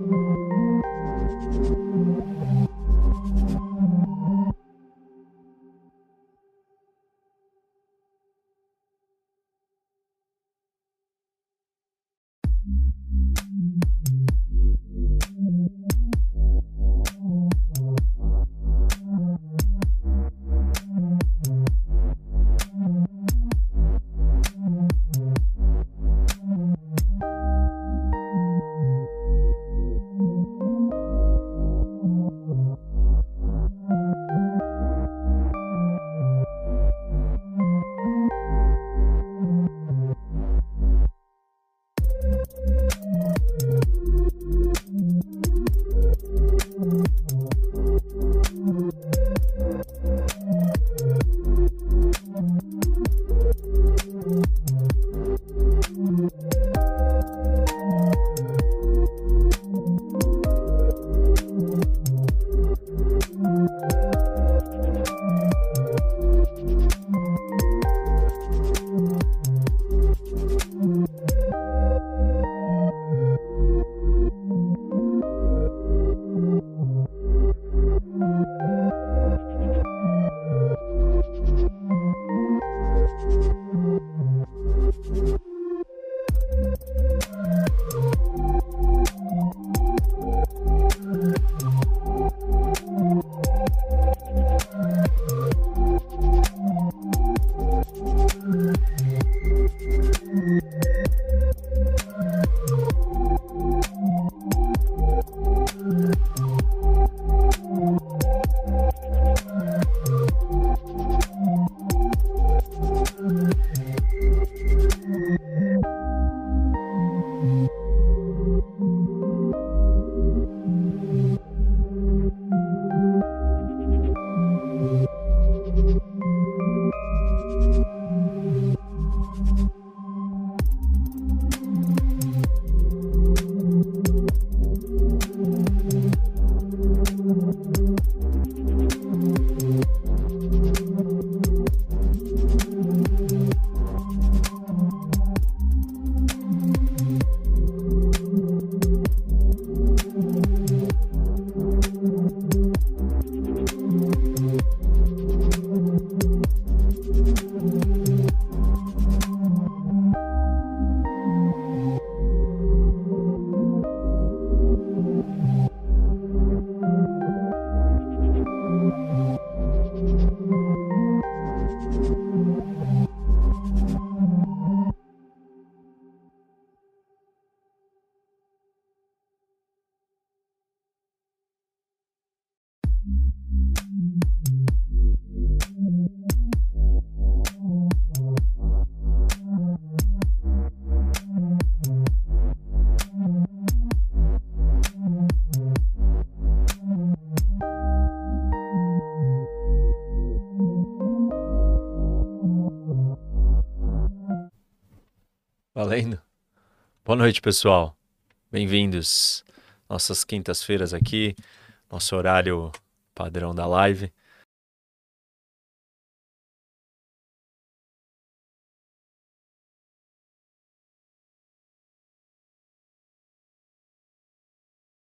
Valendo. Boa noite, pessoal. Bem-vindos. Nossas quintas-feiras aqui, nosso horário padrão da live.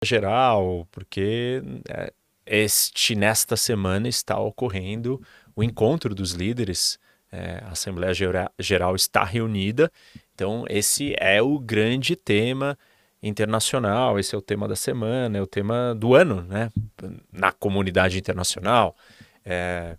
geral, porque é, este nesta semana está ocorrendo o encontro dos líderes. É, a Assembleia Geral está reunida então, esse é o grande tema internacional, esse é o tema da semana, é o tema do ano, né? Na comunidade internacional, é,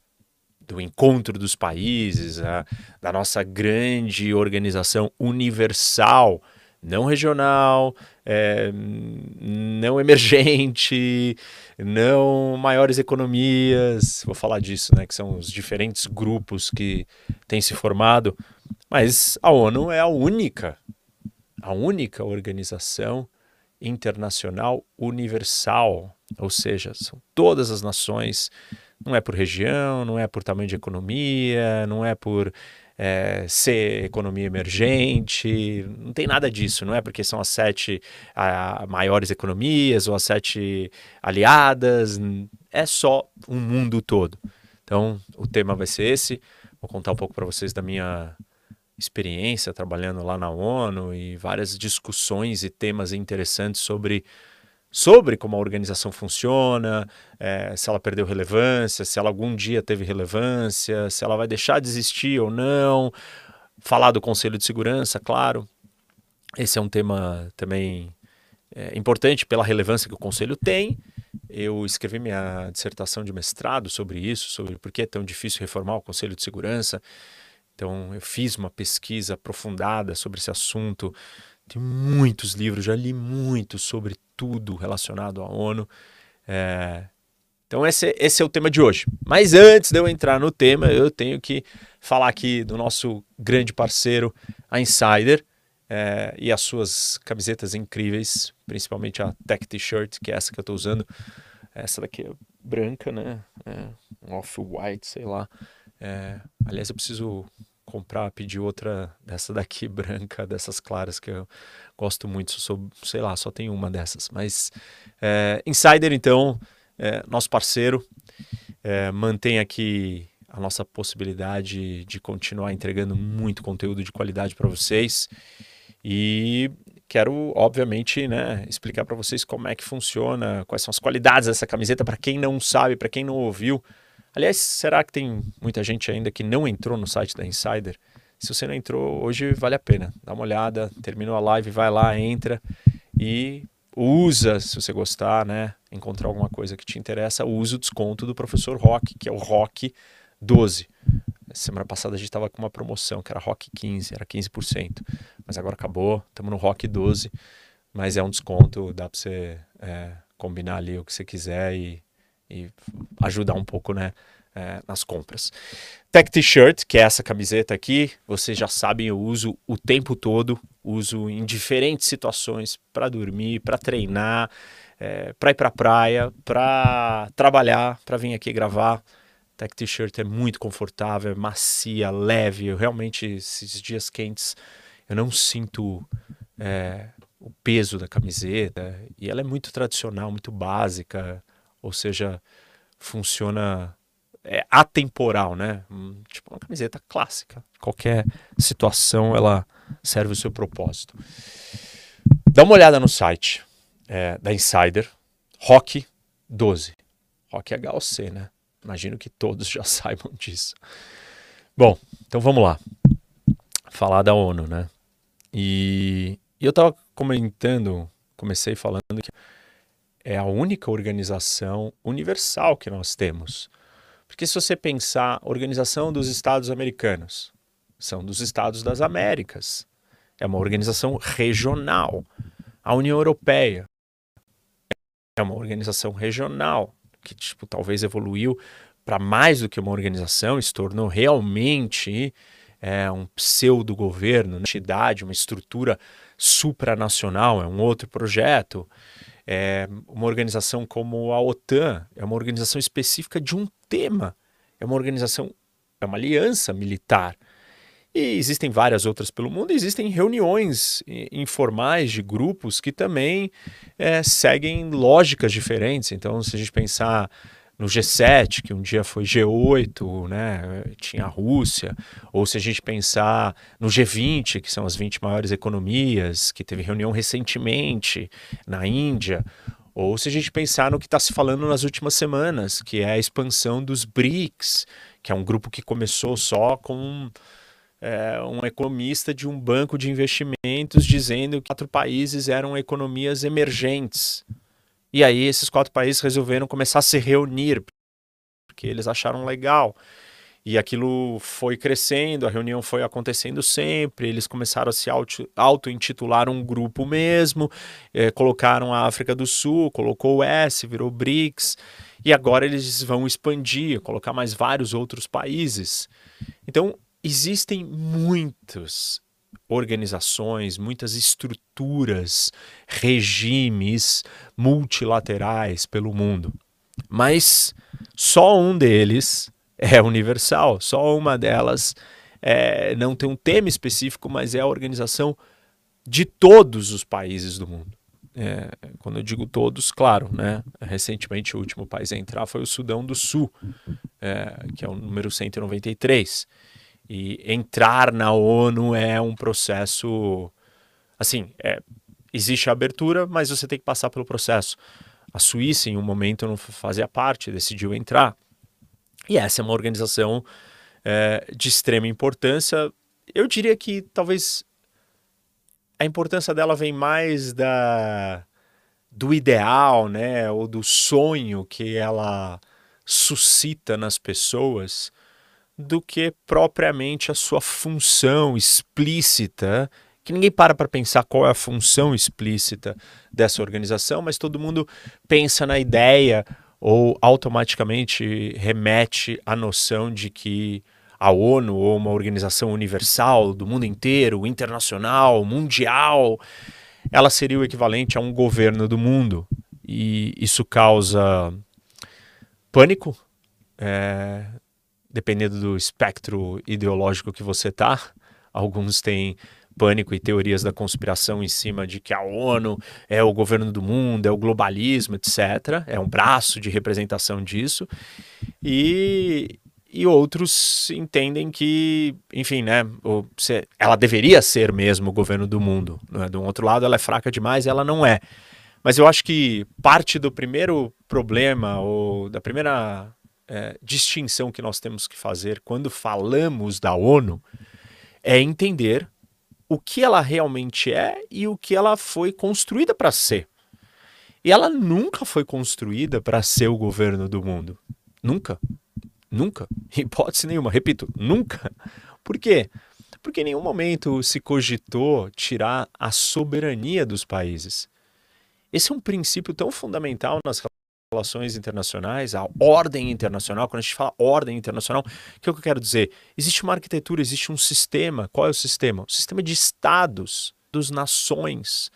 do encontro dos países, a, da nossa grande organização universal, não regional, é, não emergente, não maiores economias, vou falar disso, né, que são os diferentes grupos que têm se formado, mas a ONU é a única, a única organização internacional universal, ou seja, são todas as nações, não é por região, não é por tamanho de economia, não é por é, ser economia emergente, não tem nada disso, não é porque são as sete a, maiores economias ou as sete aliadas, é só um mundo todo. Então, o tema vai ser esse. Vou contar um pouco para vocês da minha experiência trabalhando lá na ONU e várias discussões e temas interessantes sobre sobre como a organização funciona, é, se ela perdeu relevância, se ela algum dia teve relevância, se ela vai deixar de existir ou não. Falar do Conselho de Segurança, claro. Esse é um tema também é, importante pela relevância que o Conselho tem. Eu escrevi minha dissertação de mestrado sobre isso, sobre por que é tão difícil reformar o Conselho de Segurança. Então, eu fiz uma pesquisa aprofundada sobre esse assunto. Tem muitos livros, já li muito sobre tudo relacionado à ONU. É... Então esse, esse é o tema de hoje. Mas antes de eu entrar no tema, eu tenho que falar aqui do nosso grande parceiro, a Insider, é, e as suas camisetas incríveis, principalmente a Tech T-shirt, que é essa que eu estou usando. Essa daqui é branca, né? É, um off-white, sei lá. É, aliás, eu preciso comprar, pedir outra dessa daqui branca, dessas claras que eu gosto muito. Sou, sei lá, só tenho uma dessas. Mas é, Insider, então, é, nosso parceiro, é, mantém aqui a nossa possibilidade de continuar entregando muito conteúdo de qualidade para vocês. E quero, obviamente, né, explicar para vocês como é que funciona, quais são as qualidades dessa camiseta, para quem não sabe, para quem não ouviu. Aliás, será que tem muita gente ainda que não entrou no site da Insider? Se você não entrou, hoje vale a pena. Dá uma olhada, terminou a live, vai lá, entra e usa, se você gostar, né? Encontrar alguma coisa que te interessa, usa o desconto do professor Rock, que é o Rock 12. Semana passada a gente estava com uma promoção que era Rock 15, era 15%. Mas agora acabou, estamos no Rock 12. Mas é um desconto, dá para você é, combinar ali o que você quiser e e ajudar um pouco, né? É, nas compras. Tech T-shirt, que é essa camiseta aqui, vocês já sabem, eu uso o tempo todo, uso em diferentes situações para dormir, para treinar, é, para ir para praia, para trabalhar, para vir aqui gravar. Tech T-shirt é muito confortável, é macia, leve. Eu realmente, esses dias quentes, eu não sinto é, o peso da camiseta. E ela é muito tradicional, muito básica ou seja, funciona é atemporal, né? Tipo uma camiseta clássica. Qualquer situação ela serve o seu propósito. Dá uma olhada no site é, da Insider, Rock 12. Rock HOC, né? Imagino que todos já saibam disso. Bom, então vamos lá. Falar da ONU, né? E, e eu estava comentando, comecei falando que é a única organização universal que nós temos. Porque se você pensar, Organização dos Estados Americanos são dos Estados das Américas. É uma organização regional. A União Europeia é uma organização regional que tipo talvez evoluiu para mais do que uma organização, se tornou realmente é, um pseudo governo, uma entidade, uma estrutura supranacional, é um outro projeto. É uma organização como a OTAN é uma organização específica de um tema, é uma organização, é uma aliança militar. E existem várias outras pelo mundo, existem reuniões informais de grupos que também é, seguem lógicas diferentes. Então, se a gente pensar no G7, que um dia foi G8, né, tinha a Rússia, ou se a gente pensar no G20, que são as 20 maiores economias, que teve reunião recentemente na Índia, ou se a gente pensar no que está se falando nas últimas semanas, que é a expansão dos BRICS, que é um grupo que começou só com é, um economista de um banco de investimentos dizendo que quatro países eram economias emergentes. E aí esses quatro países resolveram começar a se reunir, porque eles acharam legal. E aquilo foi crescendo, a reunião foi acontecendo sempre, eles começaram a se auto-intitular um grupo mesmo, é, colocaram a África do Sul, colocou o S, virou BRICS, e agora eles vão expandir, colocar mais vários outros países. Então, existem muitas organizações, muitas estruturas, regimes multilaterais pelo mundo, mas só um deles é universal. Só uma delas é, não tem um tema específico, mas é a organização de todos os países do mundo. É, quando eu digo todos, claro, né? Recentemente o último país a entrar foi o Sudão do Sul, é, que é o número 193. E entrar na ONU é um processo, assim, é, existe a abertura, mas você tem que passar pelo processo. A Suíça, em um momento, não fazia parte, decidiu entrar. E essa é uma organização é, de extrema importância. Eu diria que talvez a importância dela vem mais da do ideal, né, ou do sonho que ela suscita nas pessoas, do que propriamente a sua função explícita, que ninguém para para pensar qual é a função explícita dessa organização, mas todo mundo pensa na ideia ou automaticamente remete à noção de que a ONU ou uma organização universal do mundo inteiro, internacional, mundial, ela seria o equivalente a um governo do mundo. E isso causa pânico, é, dependendo do espectro ideológico que você está. Alguns têm pânico e teorias da conspiração em cima de que a ONU é o governo do mundo, é o globalismo, etc. É um braço de representação disso. E, e outros entendem que, enfim, né, ela deveria ser mesmo o governo do mundo. Né? Do outro lado, ela é fraca demais, ela não é. Mas eu acho que parte do primeiro problema, ou da primeira é, distinção que nós temos que fazer quando falamos da ONU, é entender o que ela realmente é e o que ela foi construída para ser. E ela nunca foi construída para ser o governo do mundo. Nunca. Nunca. Hipótese nenhuma. Repito, nunca. Por quê? Porque em nenhum momento se cogitou tirar a soberania dos países. Esse é um princípio tão fundamental nas relações internacionais, a ordem internacional, quando a gente fala ordem internacional, o que, é que eu quero dizer? Existe uma arquitetura, existe um sistema. Qual é o sistema? O sistema de estados, dos nações.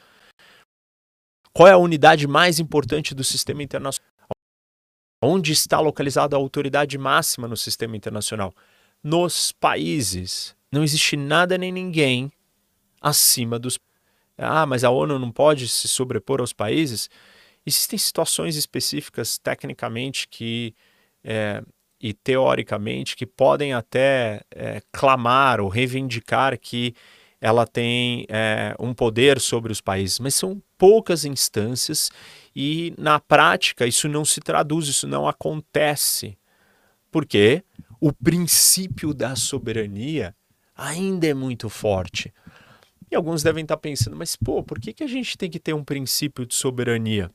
Qual é a unidade mais importante do sistema internacional? Onde está localizada a autoridade máxima no sistema internacional? Nos países. Não existe nada nem ninguém acima dos. Ah, mas a ONU não pode se sobrepor aos países? Existem situações específicas, tecnicamente, que é, e teoricamente, que podem até é, clamar ou reivindicar que ela tem é, um poder sobre os países, mas são poucas instâncias e na prática isso não se traduz, isso não acontece. Porque o princípio da soberania ainda é muito forte. E alguns devem estar pensando, mas pô, por que, que a gente tem que ter um princípio de soberania?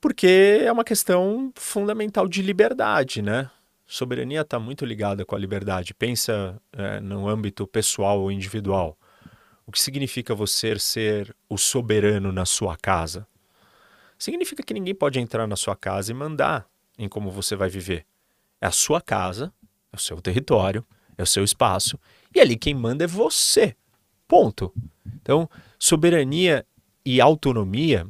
Porque é uma questão fundamental de liberdade, né? Soberania está muito ligada com a liberdade. Pensa é, no âmbito pessoal ou individual. O que significa você ser o soberano na sua casa? Significa que ninguém pode entrar na sua casa e mandar em como você vai viver. É a sua casa, é o seu território, é o seu espaço, e ali quem manda é você. Ponto. Então, soberania e autonomia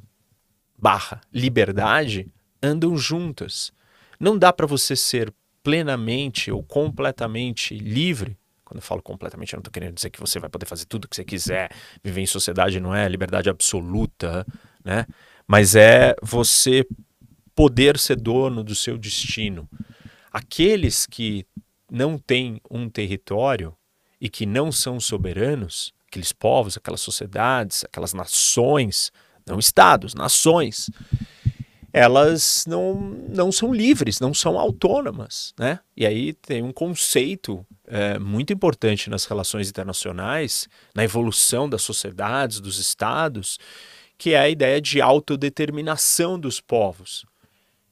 barra liberdade andam juntas. Não dá para você ser plenamente ou completamente livre. Quando eu falo completamente, eu não estou querendo dizer que você vai poder fazer tudo o que você quiser, viver em sociedade não é liberdade absoluta, né? Mas é você poder ser dono do seu destino. Aqueles que não têm um território e que não são soberanos, aqueles povos, aquelas sociedades, aquelas nações, não estados, nações, elas não, não são livres, não são autônomas. Né? E aí tem um conceito é, muito importante nas relações internacionais, na evolução das sociedades, dos estados, que é a ideia de autodeterminação dos povos.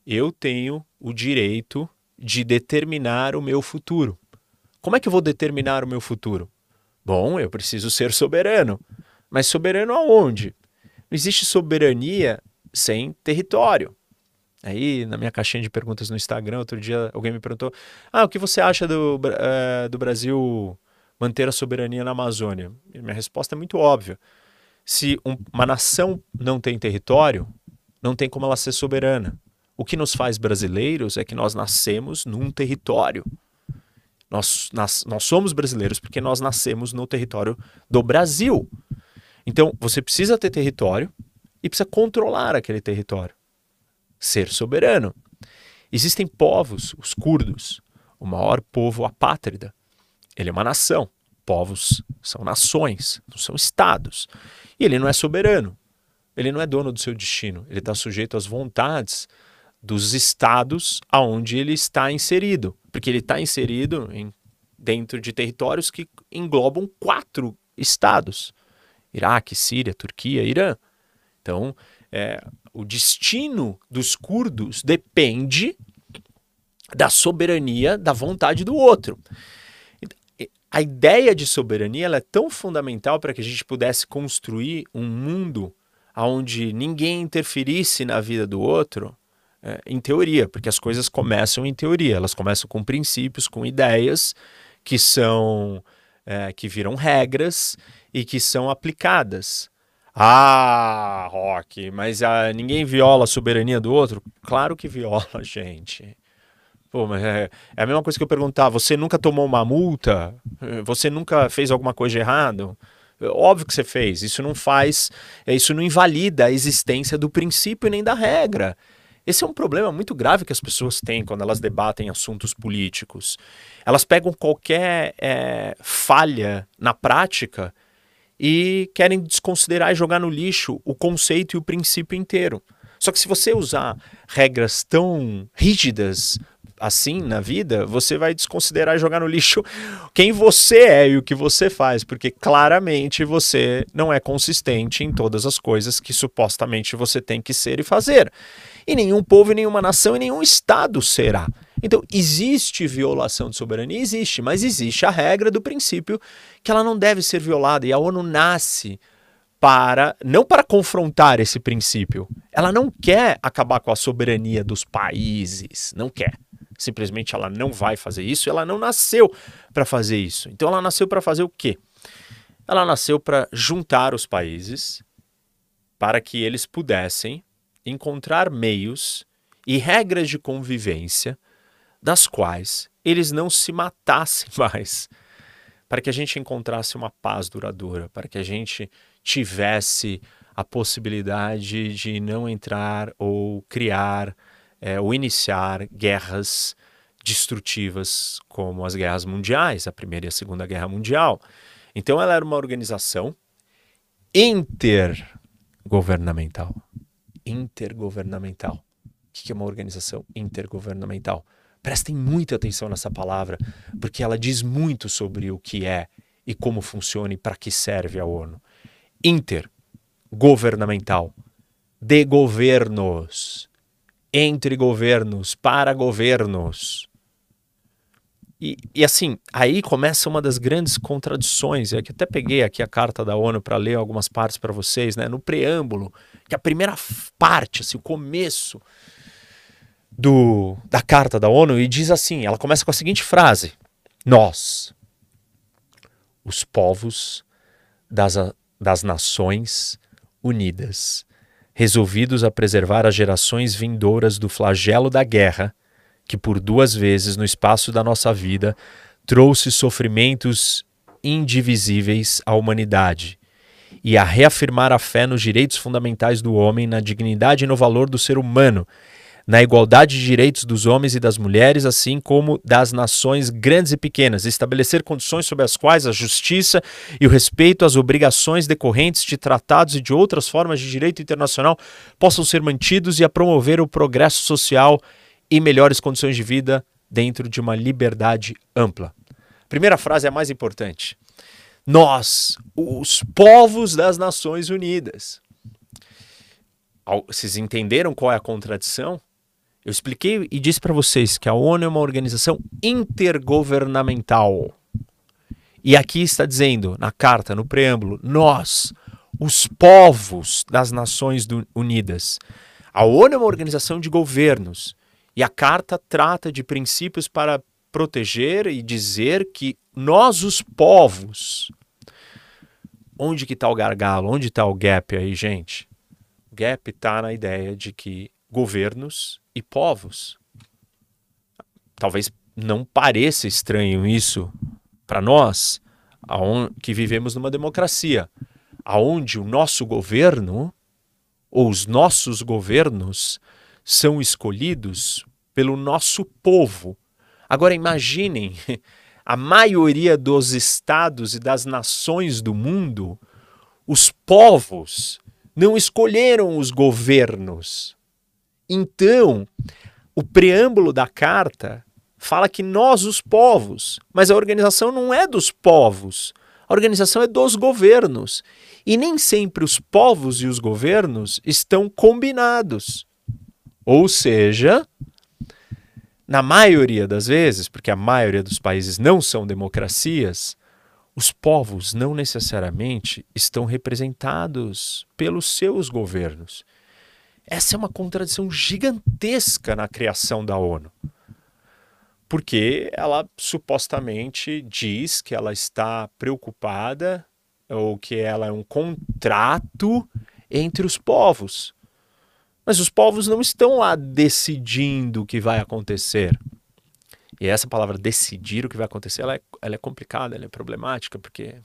Eu tenho o direito de determinar o meu futuro. Como é que eu vou determinar o meu futuro? Bom, eu preciso ser soberano. Mas soberano aonde? Não existe soberania sem território. Aí, na minha caixinha de perguntas no Instagram, outro dia alguém me perguntou: Ah, o que você acha do, uh, do Brasil manter a soberania na Amazônia? E minha resposta é muito óbvia. Se um, uma nação não tem território, não tem como ela ser soberana. O que nos faz brasileiros é que nós nascemos num território. Nós, nós, nós somos brasileiros porque nós nascemos no território do Brasil. Então, você precisa ter território e precisa controlar aquele território. Ser soberano. Existem povos, os curdos, o maior povo apátrida. Ele é uma nação. Povos são nações, não são estados. E ele não é soberano. Ele não é dono do seu destino. Ele está sujeito às vontades dos estados aonde ele está inserido. Porque ele está inserido em, dentro de territórios que englobam quatro estados. Iraque, Síria, Turquia, Irã. Então, é, o destino dos curdos depende da soberania, da vontade do outro. A ideia de soberania é tão fundamental para que a gente pudesse construir um mundo onde ninguém interferisse na vida do outro, é, em teoria, porque as coisas começam em teoria, elas começam com princípios, com ideias que são é, que viram regras e que são aplicadas. Ah, Rock, mas ah, ninguém viola a soberania do outro? Claro que viola, gente. Pô, mas é, é a mesma coisa que eu perguntar: você nunca tomou uma multa? Você nunca fez alguma coisa de errado? Óbvio que você fez. Isso não faz, isso não invalida a existência do princípio nem da regra. Esse é um problema muito grave que as pessoas têm quando elas debatem assuntos políticos. Elas pegam qualquer é, falha na prática e querem desconsiderar e jogar no lixo o conceito e o princípio inteiro. Só que se você usar regras tão rígidas assim na vida, você vai desconsiderar jogar no lixo quem você é e o que você faz, porque claramente você não é consistente em todas as coisas que supostamente você tem que ser e fazer. E nenhum povo, nenhuma nação, e nenhum Estado será. Então, existe violação de soberania? Existe, mas existe a regra do princípio que ela não deve ser violada. E a ONU nasce para, não para confrontar esse princípio. Ela não quer acabar com a soberania dos países, não quer. Simplesmente ela não vai fazer isso, ela não nasceu para fazer isso. Então ela nasceu para fazer o quê? Ela nasceu para juntar os países para que eles pudessem encontrar meios e regras de convivência das quais eles não se matassem mais, para que a gente encontrasse uma paz duradoura, para que a gente tivesse a possibilidade de não entrar ou criar é, ou iniciar guerras destrutivas como as guerras mundiais, a Primeira e a Segunda Guerra Mundial. Então ela era uma organização intergovernamental intergovernamental. O que é uma organização intergovernamental? Prestem muita atenção nessa palavra, porque ela diz muito sobre o que é e como funciona e para que serve a ONU. Intergovernamental. De governos. Entre governos, para governos. E, e, assim, aí começa uma das grandes contradições. É que até peguei aqui a carta da ONU para ler algumas partes para vocês, né? No preâmbulo, que a primeira parte, assim, o começo do, da carta da ONU, e diz assim: ela começa com a seguinte frase: Nós, os povos das, das nações unidas, resolvidos a preservar as gerações vindouras do flagelo da guerra que por duas vezes no espaço da nossa vida trouxe sofrimentos indivisíveis à humanidade e a reafirmar a fé nos direitos fundamentais do homem, na dignidade e no valor do ser humano, na igualdade de direitos dos homens e das mulheres, assim como das nações grandes e pequenas, estabelecer condições sob as quais a justiça e o respeito às obrigações decorrentes de tratados e de outras formas de direito internacional possam ser mantidos e a promover o progresso social e melhores condições de vida dentro de uma liberdade ampla. Primeira frase é a mais importante. Nós, os povos das Nações Unidas. Vocês entenderam qual é a contradição? Eu expliquei e disse para vocês que a ONU é uma organização intergovernamental. E aqui está dizendo, na carta, no preâmbulo, nós, os povos das Nações Unidas. A ONU é uma organização de governos e a carta trata de princípios para proteger e dizer que nós, os povos, onde que está o gargalo, onde está o gap aí, gente? O gap está na ideia de que governos e povos, talvez não pareça estranho isso para nós, que vivemos numa democracia, aonde o nosso governo ou os nossos governos são escolhidos pelo nosso povo. Agora imaginem a maioria dos estados e das nações do mundo, os povos não escolheram os governos. Então, o preâmbulo da carta fala que nós, os povos, mas a organização não é dos povos, a organização é dos governos. E nem sempre os povos e os governos estão combinados. Ou seja, na maioria das vezes, porque a maioria dos países não são democracias, os povos não necessariamente estão representados pelos seus governos. Essa é uma contradição gigantesca na criação da ONU. Porque ela supostamente diz que ela está preocupada ou que ela é um contrato entre os povos. Mas os povos não estão lá decidindo o que vai acontecer. E essa palavra decidir o que vai acontecer, ela é, ela é complicada, ela é problemática, porque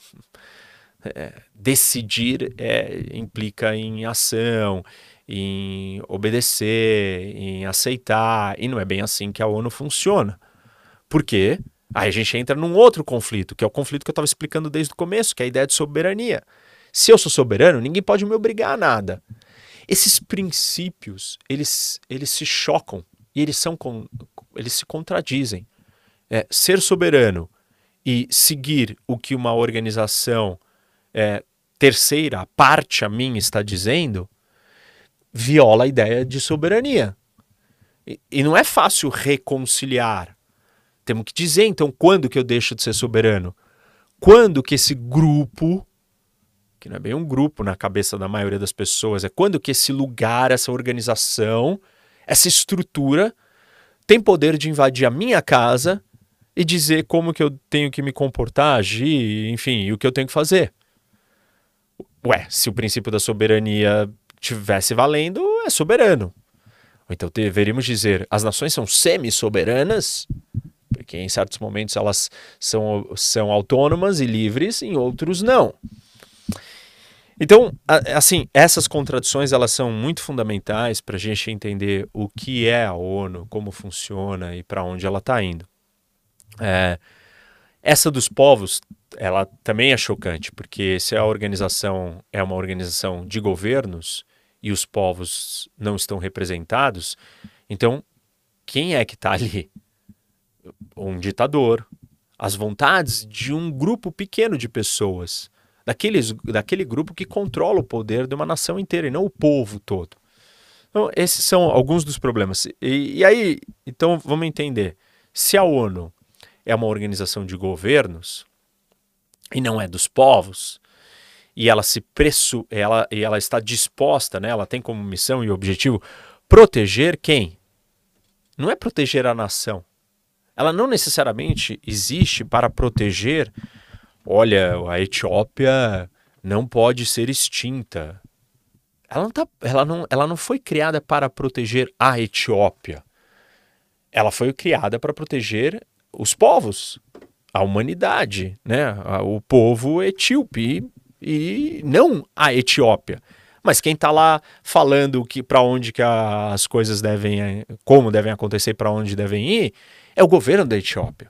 é, decidir é, implica em ação, em obedecer, em aceitar, e não é bem assim que a ONU funciona. Por quê? Aí a gente entra num outro conflito, que é o conflito que eu estava explicando desde o começo, que é a ideia de soberania. Se eu sou soberano, ninguém pode me obrigar a nada. Esses princípios, eles, eles se chocam e eles, são eles se contradizem. É, ser soberano e seguir o que uma organização é, terceira, parte a mim, está dizendo, viola a ideia de soberania. E, e não é fácil reconciliar. Temos que dizer, então, quando que eu deixo de ser soberano? Quando que esse grupo que não é bem um grupo na cabeça da maioria das pessoas, é quando que esse lugar, essa organização, essa estrutura tem poder de invadir a minha casa e dizer como que eu tenho que me comportar, agir, enfim, o que eu tenho que fazer. Ué, se o princípio da soberania tivesse valendo, é soberano. Ou então deveríamos dizer, as nações são semi-soberanas, porque em certos momentos elas são, são autônomas e livres, em outros não. Então, assim, essas contradições elas são muito fundamentais para a gente entender o que é a ONU, como funciona e para onde ela está indo. É, essa dos povos, ela também é chocante, porque se a organização é uma organização de governos e os povos não estão representados, então quem é que está ali? Um ditador, as vontades de um grupo pequeno de pessoas daqueles, daquele grupo que controla o poder de uma nação inteira e não o povo todo. Então, esses são alguns dos problemas. E, e aí, então vamos entender. Se a ONU é uma organização de governos e não é dos povos, e ela se pressu, ela, e ela está disposta, né, ela tem como missão e objetivo proteger quem? Não é proteger a nação. Ela não necessariamente existe para proteger olha, a Etiópia não pode ser extinta. Ela não, tá, ela, não, ela não foi criada para proteger a Etiópia. Ela foi criada para proteger os povos, a humanidade, né? o povo etíope e, e não a Etiópia. Mas quem está lá falando que para onde que as coisas devem, como devem acontecer, para onde devem ir, é o governo da Etiópia.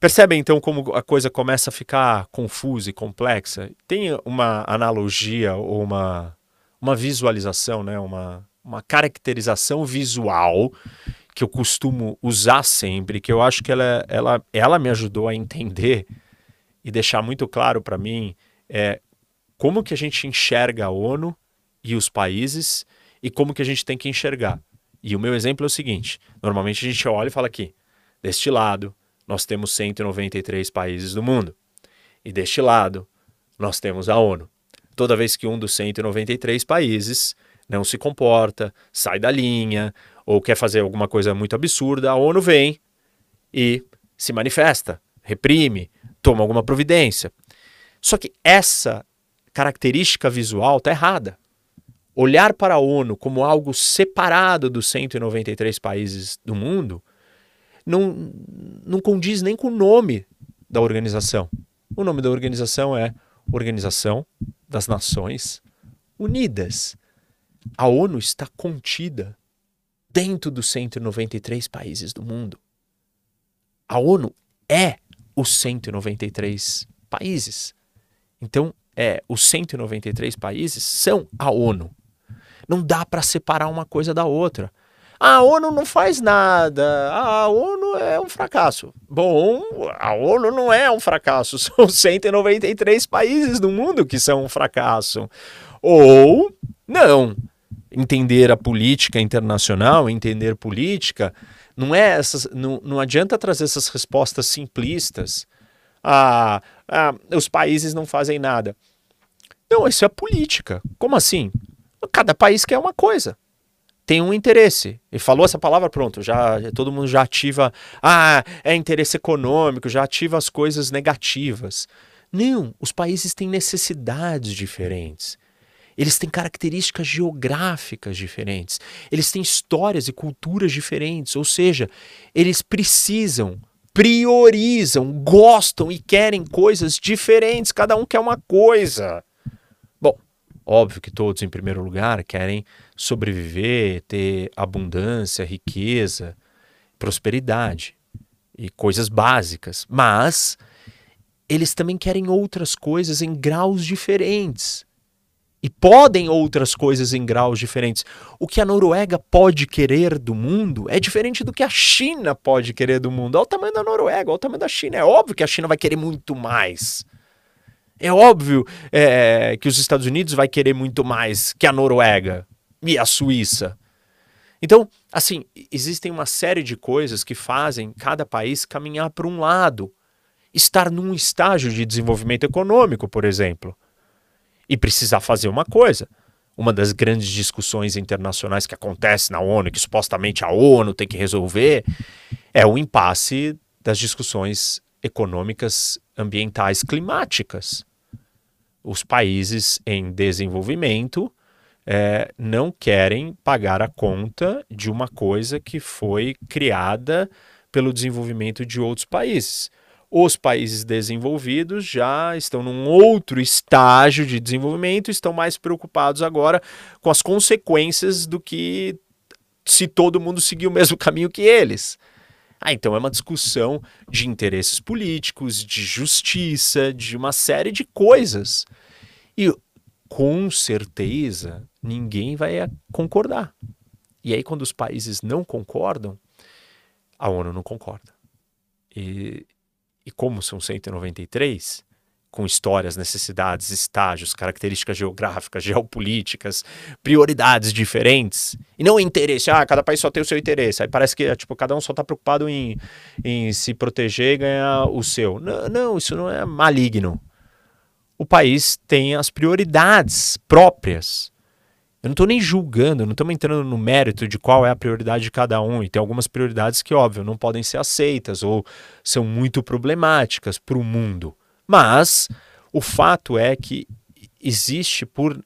Percebem então como a coisa começa a ficar confusa e complexa? Tem uma analogia ou uma, uma visualização, né? uma, uma caracterização visual que eu costumo usar sempre, que eu acho que ela, ela, ela me ajudou a entender e deixar muito claro para mim é, como que a gente enxerga a ONU e os países e como que a gente tem que enxergar. E o meu exemplo é o seguinte: normalmente a gente olha e fala aqui, deste lado, nós temos 193 países do mundo. E deste lado, nós temos a ONU. Toda vez que um dos 193 países não se comporta, sai da linha, ou quer fazer alguma coisa muito absurda, a ONU vem e se manifesta, reprime, toma alguma providência. Só que essa característica visual está errada. Olhar para a ONU como algo separado dos 193 países do mundo não, não condiz nem com o nome da organização. O nome da organização é Organização das Nações Unidas. A ONU está contida dentro dos 193 países do mundo. A ONU é os 193 países. Então, é, os 193 países são a ONU. Não dá para separar uma coisa da outra. A ONU não faz nada. A ONU é um fracasso. Bom, a ONU não é um fracasso. São 193 países do mundo que são um fracasso. Ou não. Entender a política internacional, entender política, não é essas, não, não adianta trazer essas respostas simplistas. Ah, ah, os países não fazem nada. Não, isso é política. Como assim? Cada país quer uma coisa tem um interesse. E falou essa palavra, pronto, já todo mundo já ativa, ah, é interesse econômico, já ativa as coisas negativas. Não, os países têm necessidades diferentes. Eles têm características geográficas diferentes. Eles têm histórias e culturas diferentes, ou seja, eles precisam, priorizam, gostam e querem coisas diferentes, cada um quer uma coisa. Óbvio que todos, em primeiro lugar, querem sobreviver, ter abundância, riqueza, prosperidade e coisas básicas, mas eles também querem outras coisas em graus diferentes. E podem outras coisas em graus diferentes. O que a Noruega pode querer do mundo é diferente do que a China pode querer do mundo. Olha o tamanho da Noruega, olha o tamanho da China. É óbvio que a China vai querer muito mais. É óbvio é, que os Estados Unidos vai querer muito mais que a Noruega e a Suíça. Então, assim, existem uma série de coisas que fazem cada país caminhar para um lado, estar num estágio de desenvolvimento econômico, por exemplo, e precisar fazer uma coisa. Uma das grandes discussões internacionais que acontece na ONU, que supostamente a ONU tem que resolver, é o impasse das discussões econômicas ambientais climáticas os países em desenvolvimento é, não querem pagar a conta de uma coisa que foi criada pelo desenvolvimento de outros países. Os países desenvolvidos já estão num outro estágio de desenvolvimento, estão mais preocupados agora com as consequências do que se todo mundo seguir o mesmo caminho que eles. Ah, então é uma discussão de interesses políticos, de justiça, de uma série de coisas. E com certeza ninguém vai concordar. E aí, quando os países não concordam, a ONU não concorda. E, e como são 193, com histórias, necessidades, estágios, características geográficas, geopolíticas, prioridades diferentes. E não interesse, ah, cada país só tem o seu interesse. Aí parece que tipo, cada um só está preocupado em, em se proteger e ganhar o seu. Não, não, isso não é maligno. O país tem as prioridades próprias. Eu não estou nem julgando, não estamos entrando no mérito de qual é a prioridade de cada um. E tem algumas prioridades que, óbvio, não podem ser aceitas ou são muito problemáticas para o mundo. Mas o fato é que existe por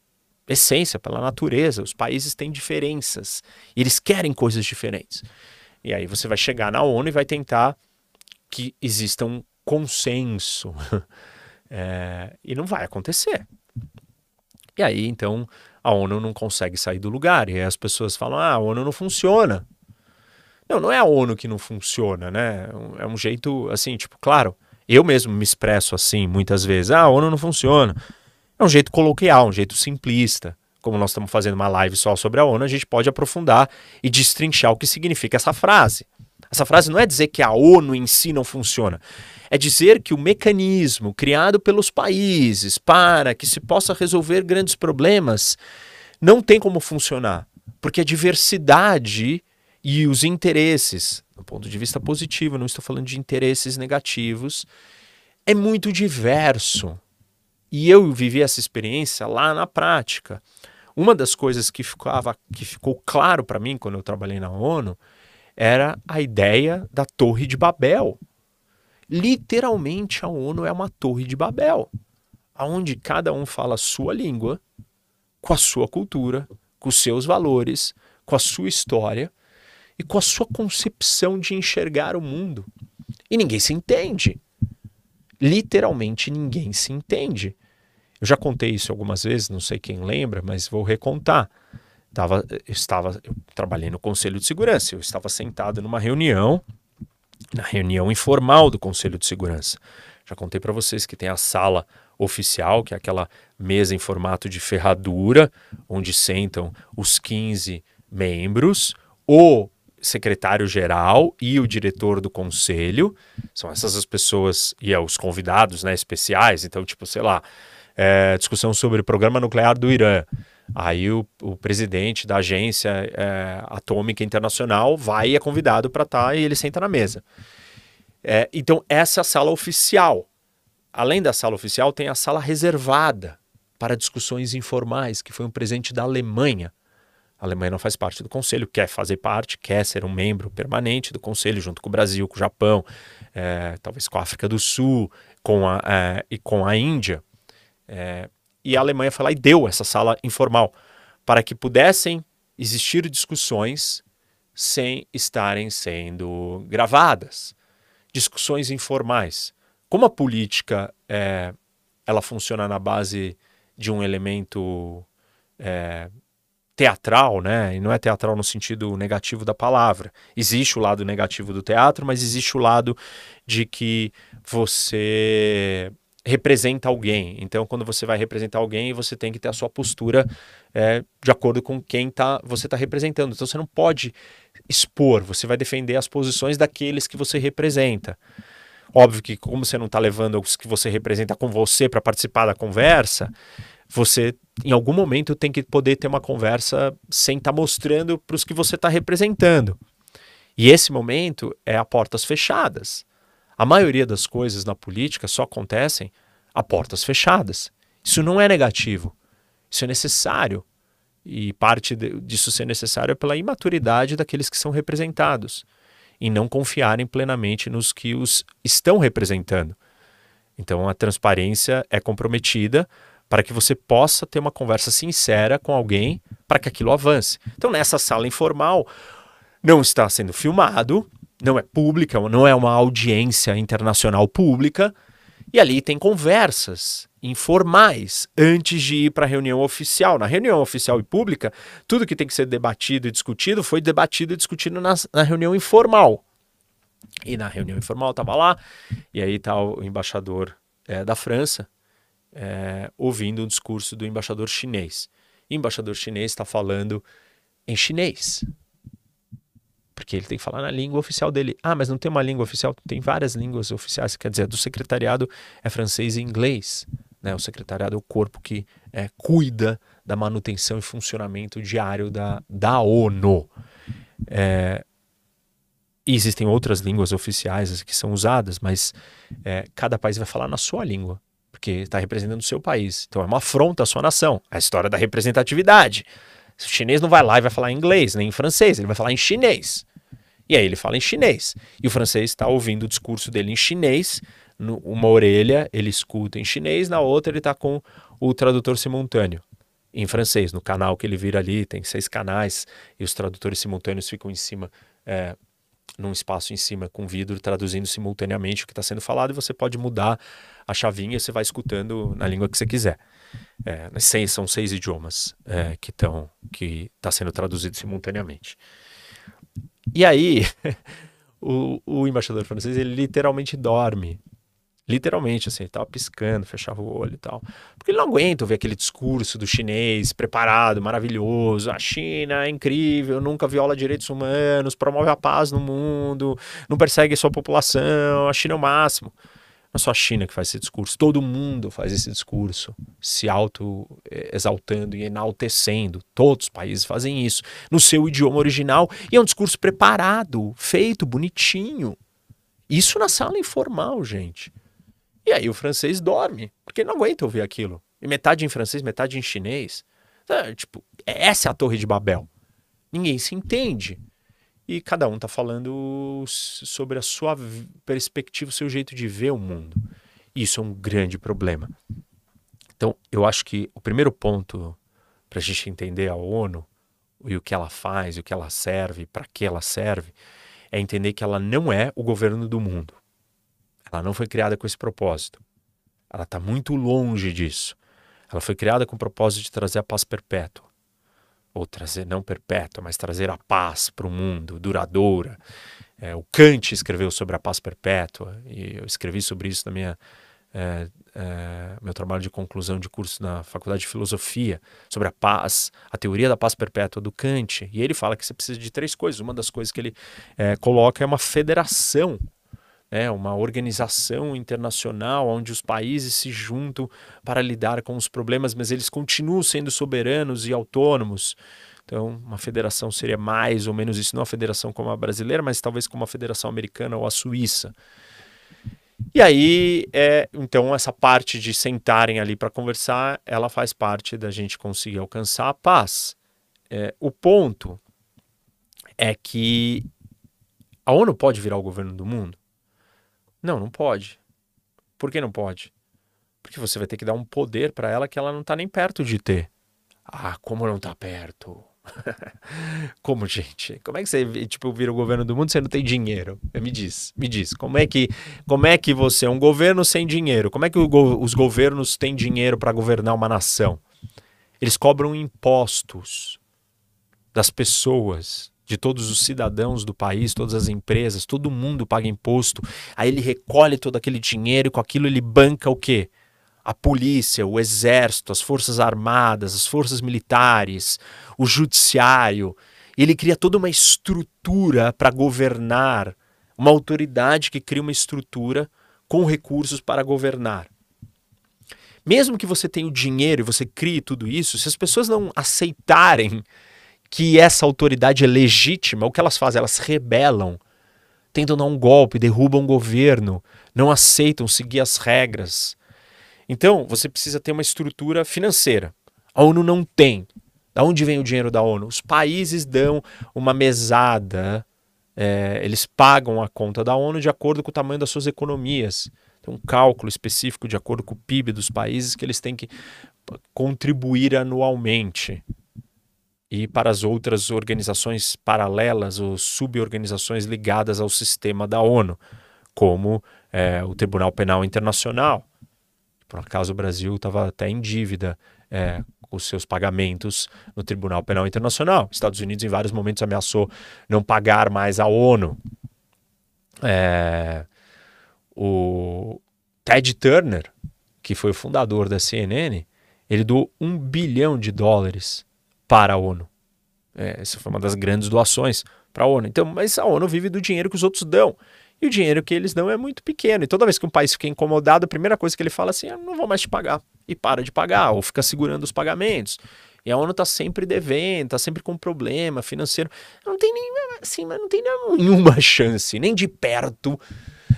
essência, pela natureza, os países têm diferenças e eles querem coisas diferentes. E aí você vai chegar na ONU e vai tentar que exista um consenso. é, e não vai acontecer. E aí, então, a ONU não consegue sair do lugar. E aí as pessoas falam: ah, a ONU não funciona. Não, não é a ONU que não funciona, né? É um jeito, assim, tipo, claro, eu mesmo me expresso assim muitas vezes. Ah, a ONU não funciona. É um jeito coloquial, um jeito simplista. Como nós estamos fazendo uma live só sobre a ONU, a gente pode aprofundar e destrinchar o que significa essa frase. Essa frase não é dizer que a ONU em si não funciona. É dizer que o mecanismo criado pelos países para que se possa resolver grandes problemas não tem como funcionar. porque a diversidade e os interesses, do ponto de vista positivo, não estou falando de interesses negativos, é muito diverso. E eu vivi essa experiência lá na prática. Uma das coisas que, ficava, que ficou claro para mim quando eu trabalhei na ONU era a ideia da Torre de Babel. Literalmente, a ONU é uma Torre de Babel, onde cada um fala a sua língua, com a sua cultura, com os seus valores, com a sua história e com a sua concepção de enxergar o mundo. E ninguém se entende. Literalmente ninguém se entende. Eu já contei isso algumas vezes, não sei quem lembra, mas vou recontar. Tava, eu estava, eu trabalhei no Conselho de Segurança, eu estava sentado numa reunião, na reunião informal do Conselho de Segurança. Já contei para vocês que tem a sala oficial, que é aquela mesa em formato de ferradura, onde sentam os 15 membros, o secretário-geral e o diretor do conselho. São essas as pessoas e é, os convidados né, especiais. Então, tipo, sei lá, é, discussão sobre o programa nuclear do Irã. Aí o, o presidente da agência é, atômica internacional vai e é convidado para estar tá, e ele senta na mesa. É, então, essa é a sala oficial. Além da sala oficial, tem a sala reservada para discussões informais, que foi um presente da Alemanha. A Alemanha não faz parte do Conselho, quer fazer parte, quer ser um membro permanente do Conselho, junto com o Brasil, com o Japão, é, talvez com a África do Sul com a, é, e com a Índia. E a Alemanha foi lá e deu essa sala informal para que pudessem existir discussões sem estarem sendo gravadas. Discussões informais. Como a política é, ela funciona na base de um elemento é, teatral, né? E não é teatral no sentido negativo da palavra. Existe o lado negativo do teatro, mas existe o lado de que você representa alguém. Então, quando você vai representar alguém, você tem que ter a sua postura é, de acordo com quem tá, você está representando. Então, você não pode expor, você vai defender as posições daqueles que você representa. Óbvio que, como você não está levando os que você representa com você para participar da conversa, você, em algum momento, tem que poder ter uma conversa sem estar tá mostrando para os que você está representando. E esse momento é a portas fechadas. A maioria das coisas na política só acontecem a portas fechadas. Isso não é negativo. Isso é necessário. E parte disso ser necessário é pela imaturidade daqueles que são representados e não confiarem plenamente nos que os estão representando. Então a transparência é comprometida para que você possa ter uma conversa sincera com alguém para que aquilo avance. Então nessa sala informal não está sendo filmado, não é pública, não é uma audiência internacional pública, e ali tem conversas informais antes de ir para a reunião oficial. Na reunião oficial e pública, tudo que tem que ser debatido e discutido foi debatido e discutido na, na reunião informal. E na reunião informal estava lá, e aí está o embaixador é, da França é, ouvindo o discurso do embaixador chinês. O embaixador chinês está falando em chinês porque ele tem que falar na língua oficial dele. Ah, mas não tem uma língua oficial? Tem várias línguas oficiais, quer dizer, do secretariado é francês e inglês. Né? O secretariado é o corpo que é, cuida da manutenção e funcionamento diário da, da ONU. É, existem outras línguas oficiais que são usadas, mas é, cada país vai falar na sua língua, porque está representando o seu país. Então é uma afronta à sua nação. A história da representatividade. O chinês não vai lá e vai falar em inglês, nem em francês, ele vai falar em chinês. E aí ele fala em chinês. E o francês está ouvindo o discurso dele em chinês, no, uma orelha ele escuta em chinês, na outra ele está com o tradutor simultâneo em francês. No canal que ele vira ali, tem seis canais, e os tradutores simultâneos ficam em cima, é, num espaço em cima com vidro, traduzindo simultaneamente o que está sendo falado, e você pode mudar a chavinha e você vai escutando na língua que você quiser. É, seis, são seis idiomas é, que estão que está sendo traduzido simultaneamente. E aí, o, o, embaixador francês, ele literalmente dorme. Literalmente, assim, ele tava piscando, fechava o olho e tal. Porque ele não aguenta ver aquele discurso do chinês preparado, maravilhoso. A China é incrível, nunca viola direitos humanos, promove a paz no mundo, não persegue sua população, a China é o máximo. Não é só a China que faz esse discurso, todo mundo faz esse discurso, se auto-exaltando e enaltecendo. Todos os países fazem isso no seu idioma original e é um discurso preparado, feito, bonitinho. Isso na sala informal, gente. E aí o francês dorme, porque não aguenta ouvir aquilo. E metade em francês, metade em chinês. Tipo, essa é a Torre de Babel. Ninguém se entende e cada um está falando sobre a sua perspectiva, o seu jeito de ver o mundo. Isso é um grande problema. Então, eu acho que o primeiro ponto para a gente entender a ONU e o que ela faz, o que ela serve, para que ela serve, é entender que ela não é o governo do mundo. Ela não foi criada com esse propósito. Ela está muito longe disso. Ela foi criada com o propósito de trazer a paz perpétua ou trazer não perpétua, mas trazer a paz para o mundo, duradoura. É, o Kant escreveu sobre a paz perpétua, e eu escrevi sobre isso na minha é, é, meu trabalho de conclusão de curso na Faculdade de Filosofia, sobre a paz, a teoria da paz perpétua do Kant. E ele fala que você precisa de três coisas. Uma das coisas que ele é, coloca é uma federação né, uma organização internacional onde os países se juntam para lidar com os problemas, mas eles continuam sendo soberanos e autônomos. Então, uma federação seria mais ou menos isso, não a federação como a brasileira, mas talvez como a federação americana ou a suíça. E aí, é, então, essa parte de sentarem ali para conversar, ela faz parte da gente conseguir alcançar a paz. É, o ponto é que a ONU pode virar o governo do mundo? Não, não pode. Por que não pode? Porque você vai ter que dar um poder para ela que ela não está nem perto de ter. Ah, como não está perto? como, gente? Como é que você, tipo, vira o governo do mundo e você não tem dinheiro? Me diz, me diz. Como é que, como é que você um governo sem dinheiro? Como é que os governos têm dinheiro para governar uma nação? Eles cobram impostos das pessoas de todos os cidadãos do país, todas as empresas, todo mundo paga imposto. Aí ele recolhe todo aquele dinheiro e com aquilo ele banca o quê? A polícia, o exército, as forças armadas, as forças militares, o judiciário. Ele cria toda uma estrutura para governar, uma autoridade que cria uma estrutura com recursos para governar. Mesmo que você tenha o dinheiro e você crie tudo isso, se as pessoas não aceitarem que essa autoridade é legítima, o que elas fazem? Elas rebelam, tentam dar um golpe, derrubam o governo, não aceitam seguir as regras. Então, você precisa ter uma estrutura financeira. A ONU não tem. Da onde vem o dinheiro da ONU? Os países dão uma mesada, é, eles pagam a conta da ONU de acordo com o tamanho das suas economias. Tem um cálculo específico de acordo com o PIB dos países que eles têm que contribuir anualmente e para as outras organizações paralelas ou suborganizações ligadas ao sistema da ONU, como é, o Tribunal Penal Internacional. Por acaso o Brasil estava até em dívida é, com os seus pagamentos no Tribunal Penal Internacional. Estados Unidos, em vários momentos, ameaçou não pagar mais a ONU. É, o Ted Turner, que foi o fundador da CNN, ele doou um bilhão de dólares para a ONU. É, essa foi uma das grandes doações para a ONU. Então, mas a ONU vive do dinheiro que os outros dão. E o dinheiro que eles dão é muito pequeno. E toda vez que um país fica incomodado, a primeira coisa que ele fala é assim: eu não vou mais te pagar. E para de pagar, ou fica segurando os pagamentos. E a ONU está sempre devendo, está sempre com problema financeiro. Não tem nem, assim, não tem nenhuma chance, nem de perto,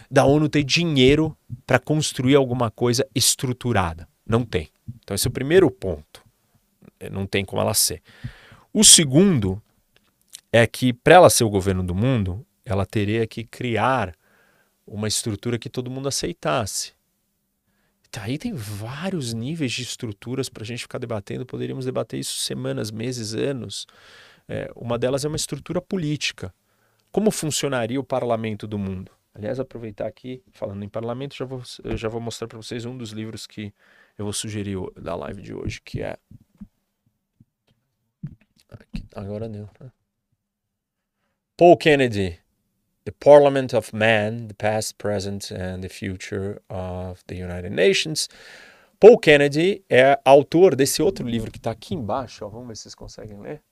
da ONU ter dinheiro para construir alguma coisa estruturada. Não tem. Então, esse é o primeiro ponto. É, não tem como ela ser. O segundo é que, para ela ser o governo do mundo, ela teria que criar uma estrutura que todo mundo aceitasse. Tá, aí tem vários níveis de estruturas para a gente ficar debatendo, poderíamos debater isso semanas, meses, anos. É, uma delas é uma estrutura política. Como funcionaria o parlamento do mundo? Aliás, aproveitar aqui, falando em parlamento, já vou, já vou mostrar para vocês um dos livros que eu vou sugerir da live de hoje, que é Agora deu. Né? Paul Kennedy, The Parliament of Man, the Past, Present and the Future of the United Nations. Paul Kennedy é autor desse outro livro que está aqui embaixo. Ó, vamos ver se vocês conseguem ler.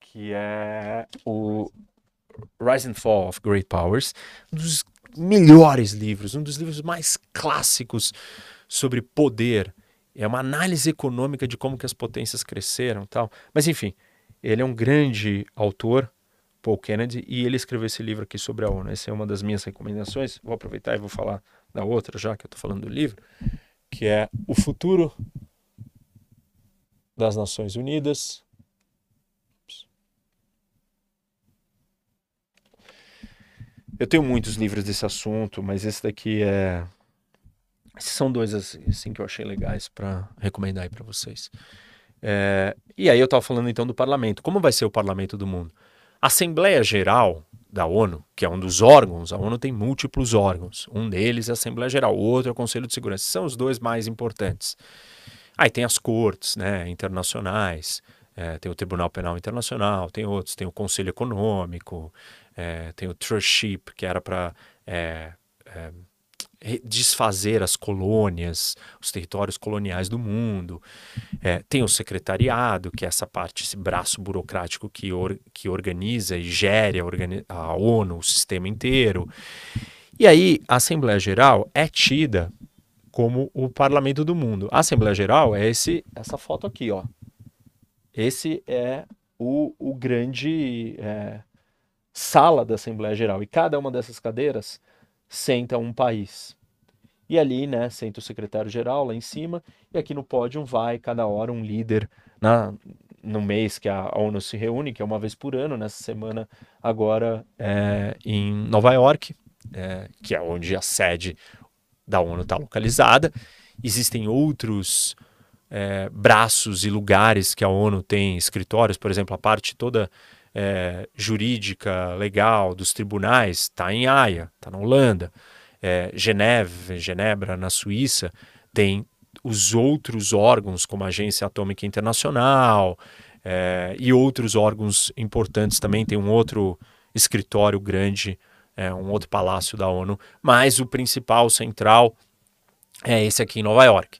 Que é o Rise and Fall of Great Powers. Um dos melhores livros, um dos livros mais clássicos sobre poder. É uma análise econômica de como que as potências cresceram, tal. Mas enfim, ele é um grande autor, Paul Kennedy, e ele escreveu esse livro aqui sobre a ONU. Essa é uma das minhas recomendações. Vou aproveitar e vou falar da outra, já que eu estou falando do livro, que é O Futuro das Nações Unidas. Eu tenho muitos livros desse assunto, mas esse daqui é. Esses são dois assim que eu achei legais para recomendar aí para vocês. É... E aí eu estava falando então do parlamento. Como vai ser o parlamento do mundo? A Assembleia Geral da ONU, que é um dos órgãos, a ONU tem múltiplos órgãos. Um deles é a Assembleia Geral, o outro é o Conselho de Segurança. São os dois mais importantes. Aí tem as cortes né, internacionais, é, tem o Tribunal Penal Internacional, tem outros, tem o Conselho Econômico, é, tem o Trusteeship, que era para é, é desfazer as colônias, os territórios coloniais do mundo. É, tem o secretariado, que é essa parte, esse braço burocrático que, or, que organiza e gere a, a ONU, o sistema inteiro. E aí, a Assembleia Geral é tida como o parlamento do mundo. A Assembleia Geral é esse, essa foto aqui, ó. Esse é o, o grande é, sala da Assembleia Geral. E cada uma dessas cadeiras senta um país. E ali, né, senta o secretário-geral lá em cima, e aqui no pódio vai cada hora um líder na, no mês que a ONU se reúne, que é uma vez por ano, nessa semana agora é, em Nova York, é, que é onde a sede da ONU está localizada. Existem outros é, braços e lugares que a ONU tem escritórios, por exemplo, a parte toda é, jurídica, legal dos tribunais está em Haia, está na Holanda. É, Geneve, Genebra, na Suíça, tem os outros órgãos, como a Agência Atômica Internacional é, e outros órgãos importantes também. Tem um outro escritório grande, é, um outro palácio da ONU, mas o principal, central, é esse aqui em Nova York.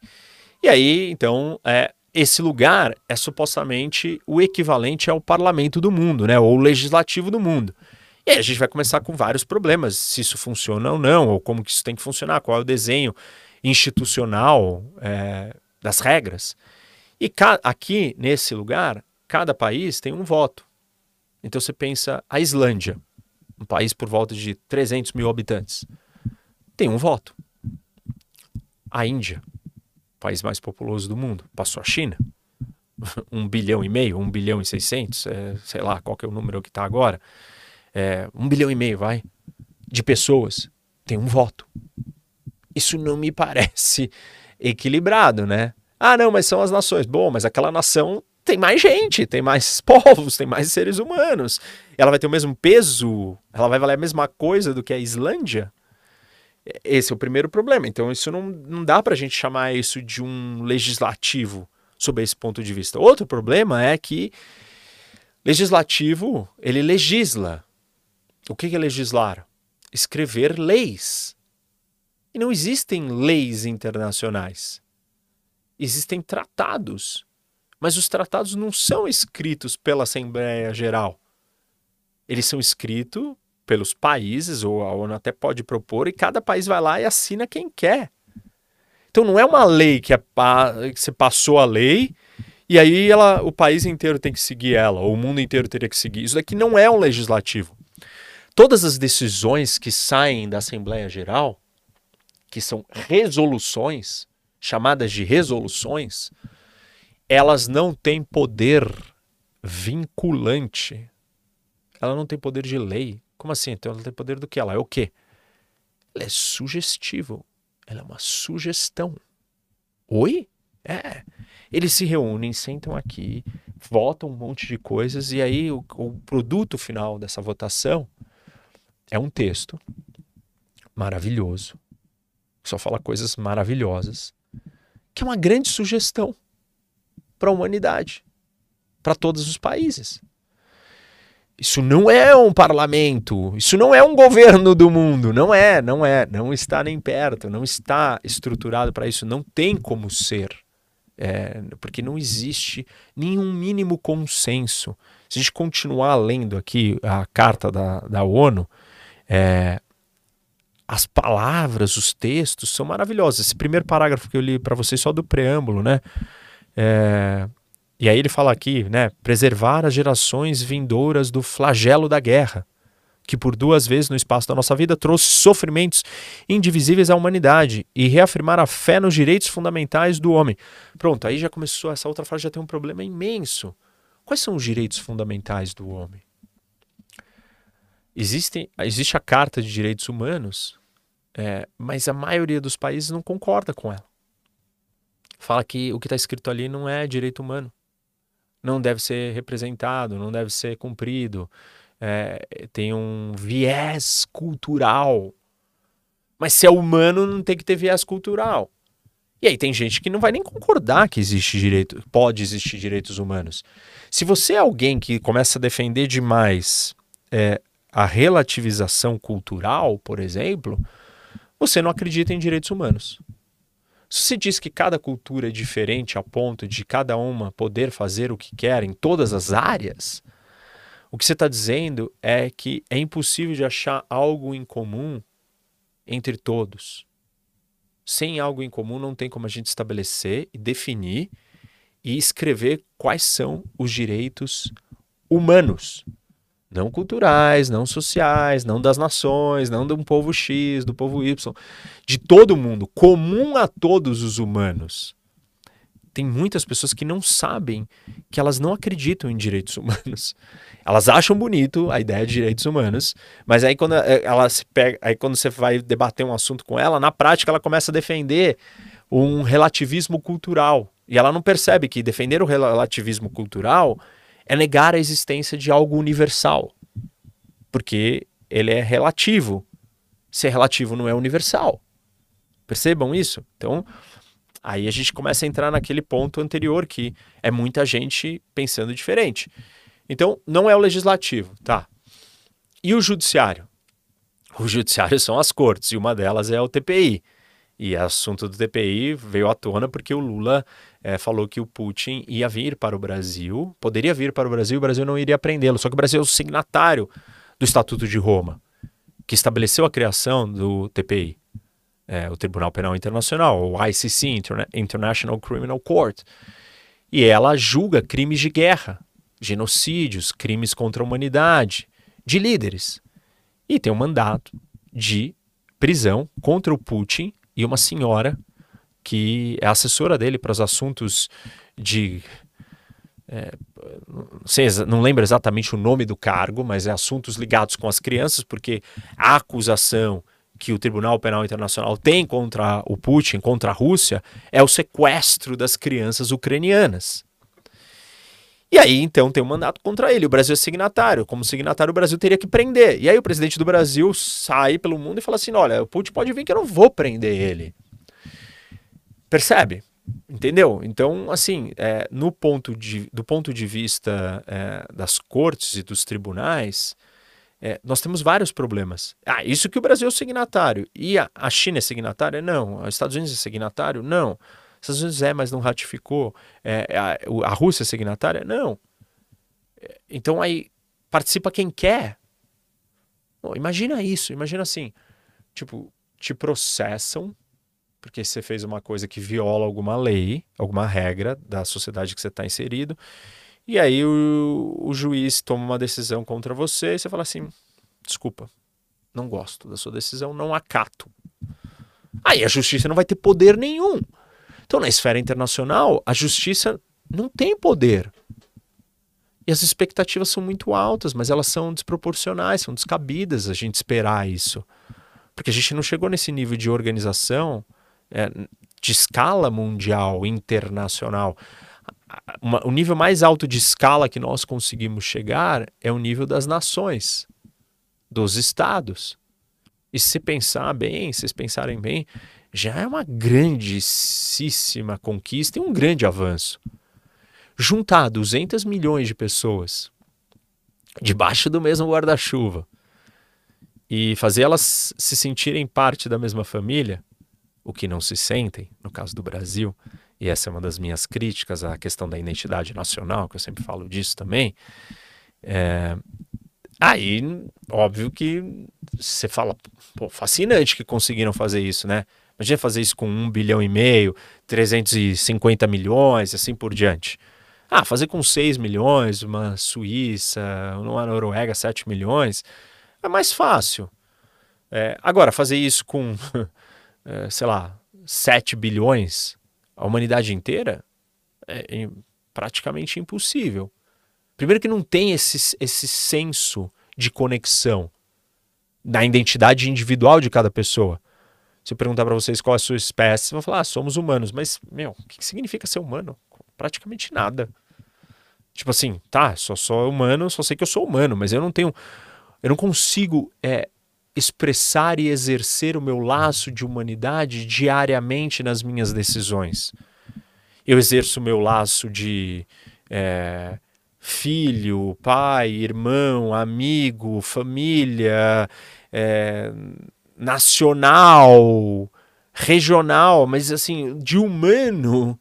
E aí, então, é, esse lugar é supostamente o equivalente ao parlamento do mundo, né? Ou o legislativo do mundo. E aí a gente vai começar com vários problemas, se isso funciona ou não, ou como que isso tem que funcionar, qual é o desenho institucional é, das regras. E aqui, nesse lugar, cada país tem um voto. Então você pensa a Islândia, um país por volta de 300 mil habitantes, tem um voto. A Índia, país mais populoso do mundo. Passou a China. um bilhão e meio, um bilhão e seiscentos, é, sei lá qual é o número que está agora. É, um bilhão e meio, vai, de pessoas. Tem um voto. Isso não me parece equilibrado, né? Ah, não, mas são as nações. Bom, mas aquela nação tem mais gente, tem mais povos, tem mais seres humanos. Ela vai ter o mesmo peso? Ela vai valer a mesma coisa do que a Islândia? Esse é o primeiro problema. Então, isso não, não dá para a gente chamar isso de um legislativo sob esse ponto de vista. Outro problema é que legislativo, ele legisla. O que é legislar? Escrever leis. E não existem leis internacionais. Existem tratados. Mas os tratados não são escritos pela Assembleia Geral. Eles são escritos pelos países, ou a ONU até pode propor, e cada país vai lá e assina quem quer. Então não é uma lei que, é, que você passou a lei e aí ela, o país inteiro tem que seguir ela, ou o mundo inteiro teria que seguir. Isso daqui não é um legislativo. Todas as decisões que saem da Assembleia Geral, que são resoluções, chamadas de resoluções, elas não têm poder vinculante. Ela não tem poder de lei. Como assim? Então ela tem poder do que? Ela é o quê? Ela é sugestível. Ela é uma sugestão. Oi? É. Eles se reúnem, sentam aqui, votam um monte de coisas e aí o, o produto final dessa votação é um texto maravilhoso, só fala coisas maravilhosas, que é uma grande sugestão para a humanidade, para todos os países. Isso não é um parlamento, isso não é um governo do mundo, não é, não é, não está nem perto, não está estruturado para isso, não tem como ser, é, porque não existe nenhum mínimo consenso. Se a gente continuar lendo aqui a carta da, da ONU, é, as palavras, os textos são maravilhosos. Esse primeiro parágrafo que eu li para vocês, só do preâmbulo, né? É, e aí ele fala aqui, né? Preservar as gerações vindouras do flagelo da guerra, que por duas vezes no espaço da nossa vida trouxe sofrimentos indivisíveis à humanidade e reafirmar a fé nos direitos fundamentais do homem. Pronto, aí já começou, essa outra frase já tem um problema imenso. Quais são os direitos fundamentais do homem? Existem, existe a Carta de Direitos Humanos, é, mas a maioria dos países não concorda com ela. Fala que o que está escrito ali não é direito humano, não deve ser representado, não deve ser cumprido, é, tem um viés cultural. Mas se é humano, não tem que ter viés cultural. E aí tem gente que não vai nem concordar que existe direito, pode existir direitos humanos. Se você é alguém que começa a defender demais é, a relativização cultural, por exemplo, você não acredita em direitos humanos. Se você diz que cada cultura é diferente a ponto de cada uma poder fazer o que quer em todas as áreas, o que você está dizendo é que é impossível de achar algo em comum entre todos. Sem algo em comum não tem como a gente estabelecer e definir e escrever quais são os direitos humanos não culturais, não sociais, não das nações, não de um povo X, do povo Y, de todo mundo, comum a todos os humanos. Tem muitas pessoas que não sabem que elas não acreditam em direitos humanos. Elas acham bonito a ideia de direitos humanos, mas aí quando eh, ela se pega, aí quando você vai debater um assunto com ela, na prática ela começa a defender um relativismo cultural. E ela não percebe que defender o relativismo cultural é negar a existência de algo universal, porque ele é relativo. Ser relativo não é universal. Percebam isso? Então, aí a gente começa a entrar naquele ponto anterior que é muita gente pensando diferente. Então, não é o legislativo, tá? E o judiciário? O judiciário são as cortes, e uma delas é o TPI. E o assunto do TPI veio à tona porque o Lula é, falou que o Putin ia vir para o Brasil, poderia vir para o Brasil o Brasil não iria prendê-lo. Só que o Brasil é o signatário do Estatuto de Roma, que estabeleceu a criação do TPI, é, o Tribunal Penal Internacional, o ICC, Interna International Criminal Court. E ela julga crimes de guerra, genocídios, crimes contra a humanidade, de líderes. E tem um mandato de prisão contra o Putin e uma senhora que é assessora dele para os assuntos de. É, não, sei, não lembro exatamente o nome do cargo, mas é assuntos ligados com as crianças, porque a acusação que o Tribunal Penal Internacional tem contra o Putin, contra a Rússia, é o sequestro das crianças ucranianas. E aí, então, tem um mandato contra ele. O Brasil é signatário. Como signatário, o Brasil teria que prender. E aí, o presidente do Brasil sai pelo mundo e fala assim: olha, o Putin pode vir que eu não vou prender ele. Percebe? Entendeu? Então, assim, é, no ponto de, do ponto de vista é, das cortes e dos tribunais, é, nós temos vários problemas. Ah, isso que o Brasil é signatário. E a, a China é signatária? Não. Os Estados Unidos é signatário? Não. Estados Unidos é, mas não ratificou. É, a, a Rússia é signatária? Não. Então aí participa quem quer. Bom, imagina isso, imagina assim, tipo, te processam porque você fez uma coisa que viola alguma lei, alguma regra da sociedade que você está inserido, e aí o, o juiz toma uma decisão contra você e você fala assim, desculpa, não gosto da sua decisão, não acato. Aí a justiça não vai ter poder nenhum. Então, na esfera internacional, a justiça não tem poder. E as expectativas são muito altas, mas elas são desproporcionais, são descabidas a gente esperar isso. Porque a gente não chegou nesse nível de organização é, de escala mundial, internacional. Uma, o nível mais alto de escala que nós conseguimos chegar é o nível das nações, dos estados. E se pensar bem, se pensarem bem, já é uma grandíssima conquista e um grande avanço. Juntar 200 milhões de pessoas debaixo do mesmo guarda-chuva e fazer elas se sentirem parte da mesma família, o que não se sentem, no caso do Brasil, e essa é uma das minhas críticas à questão da identidade nacional, que eu sempre falo disso também, é, Aí, óbvio que você fala, pô, fascinante que conseguiram fazer isso, né? Imagina fazer isso com um bilhão e meio, 350 milhões, assim por diante. Ah, fazer com 6 milhões, uma Suíça, uma Noruega, 7 milhões, é mais fácil. É, agora, fazer isso com, é, sei lá, 7 bilhões, a humanidade inteira, é praticamente impossível. Primeiro que não tem esse, esse senso de conexão da identidade individual de cada pessoa. Se eu perguntar para vocês qual é a sua espécie, vão falar, ah, somos humanos. Mas, meu, o que significa ser humano? Praticamente nada. Tipo assim, tá, só sou humano, só sei que eu sou humano, mas eu não tenho. Eu não consigo é, expressar e exercer o meu laço de humanidade diariamente nas minhas decisões. Eu exerço o meu laço de é, filho, pai, irmão, amigo, família, é, nacional, regional, mas assim, de humano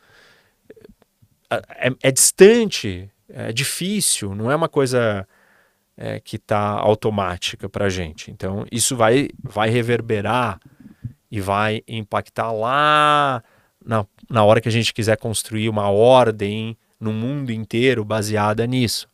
é, é distante, é difícil, não é uma coisa é, que está automática para a gente. Então, isso vai, vai reverberar e vai impactar lá na, na hora que a gente quiser construir uma ordem no mundo inteiro baseada nisso.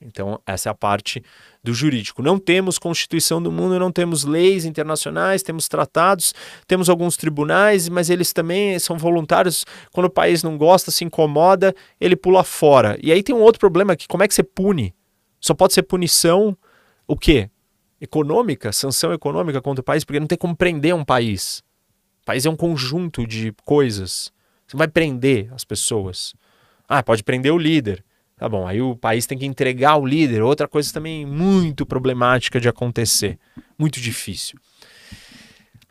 Então, essa é a parte do jurídico. Não temos Constituição do mundo, não temos leis internacionais, temos tratados, temos alguns tribunais, mas eles também são voluntários. Quando o país não gosta, se incomoda, ele pula fora. E aí tem um outro problema que como é que você pune? Só pode ser punição o quê? Econômica, sanção econômica contra o país, porque não tem como prender um país. O país é um conjunto de coisas. Você vai prender as pessoas. Ah, pode prender o líder. Tá bom, aí o país tem que entregar o líder. Outra coisa também muito problemática de acontecer. Muito difícil.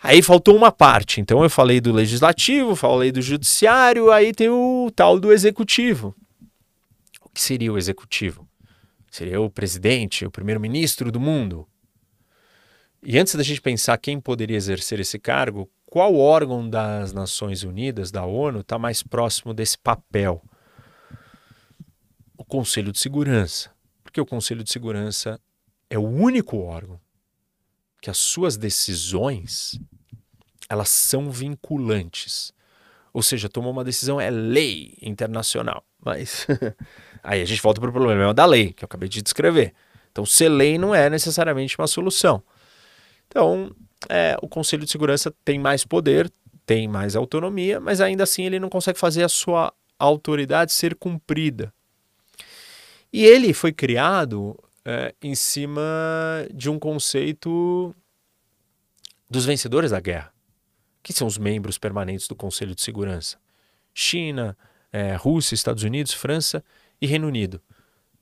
Aí faltou uma parte. Então eu falei do legislativo, falei do judiciário, aí tem o tal do executivo. O que seria o executivo? Seria o presidente, o primeiro-ministro do mundo. E antes da gente pensar quem poderia exercer esse cargo, qual órgão das Nações Unidas, da ONU, está mais próximo desse papel? o Conselho de Segurança. Porque o Conselho de Segurança é o único órgão que as suas decisões elas são vinculantes. Ou seja, tomou uma decisão é lei internacional. Mas aí a gente volta para o problema da lei, que eu acabei de descrever. Então, ser lei não é necessariamente uma solução. Então, é, o Conselho de Segurança tem mais poder, tem mais autonomia, mas ainda assim ele não consegue fazer a sua autoridade ser cumprida. E ele foi criado é, em cima de um conceito dos vencedores da guerra, que são os membros permanentes do Conselho de Segurança: China, é, Rússia, Estados Unidos, França e Reino Unido.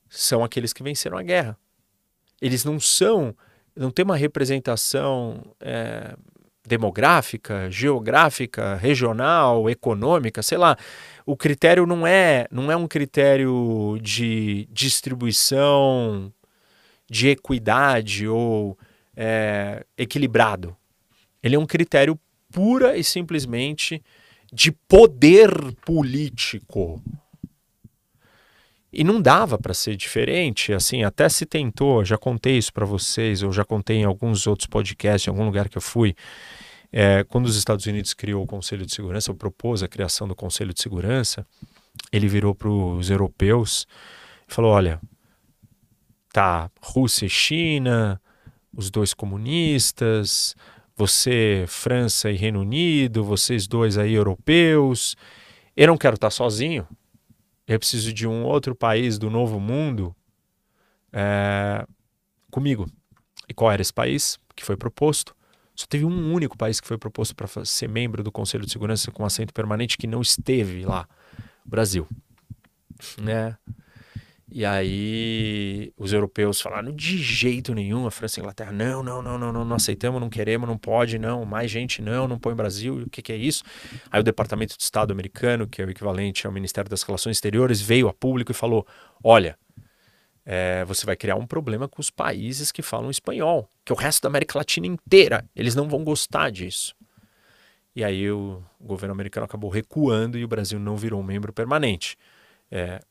São aqueles que venceram a guerra. Eles não são, não tem uma representação é, demográfica, geográfica, regional, econômica, sei lá o critério não é, não é um critério de distribuição, de equidade ou é, equilibrado. Ele é um critério pura e simplesmente de poder político. E não dava para ser diferente, assim, até se tentou, já contei isso para vocês, ou já contei em alguns outros podcasts, em algum lugar que eu fui, é, quando os Estados Unidos criou o Conselho de Segurança, ou propôs a criação do Conselho de Segurança, ele virou para os europeus e falou: olha, tá, Rússia e China, os dois comunistas, você, França e Reino Unido, vocês dois aí europeus, eu não quero estar sozinho, eu preciso de um outro país do novo mundo é, comigo. E qual era esse país que foi proposto? Só teve um único país que foi proposto para ser membro do Conselho de Segurança com assento permanente que não esteve lá, Brasil. Né? E aí os europeus falaram de jeito nenhum, a França e a Inglaterra, não, não, não, não, não, não aceitamos, não queremos, não pode, não, mais gente não, não põe Brasil, o que, que é isso? Aí o Departamento de Estado americano, que é o equivalente ao Ministério das Relações Exteriores, veio a público e falou, olha, é, você vai criar um problema com os países que falam espanhol, que o resto da América Latina inteira, eles não vão gostar disso. E aí o governo americano acabou recuando e o Brasil não virou um membro permanente. É,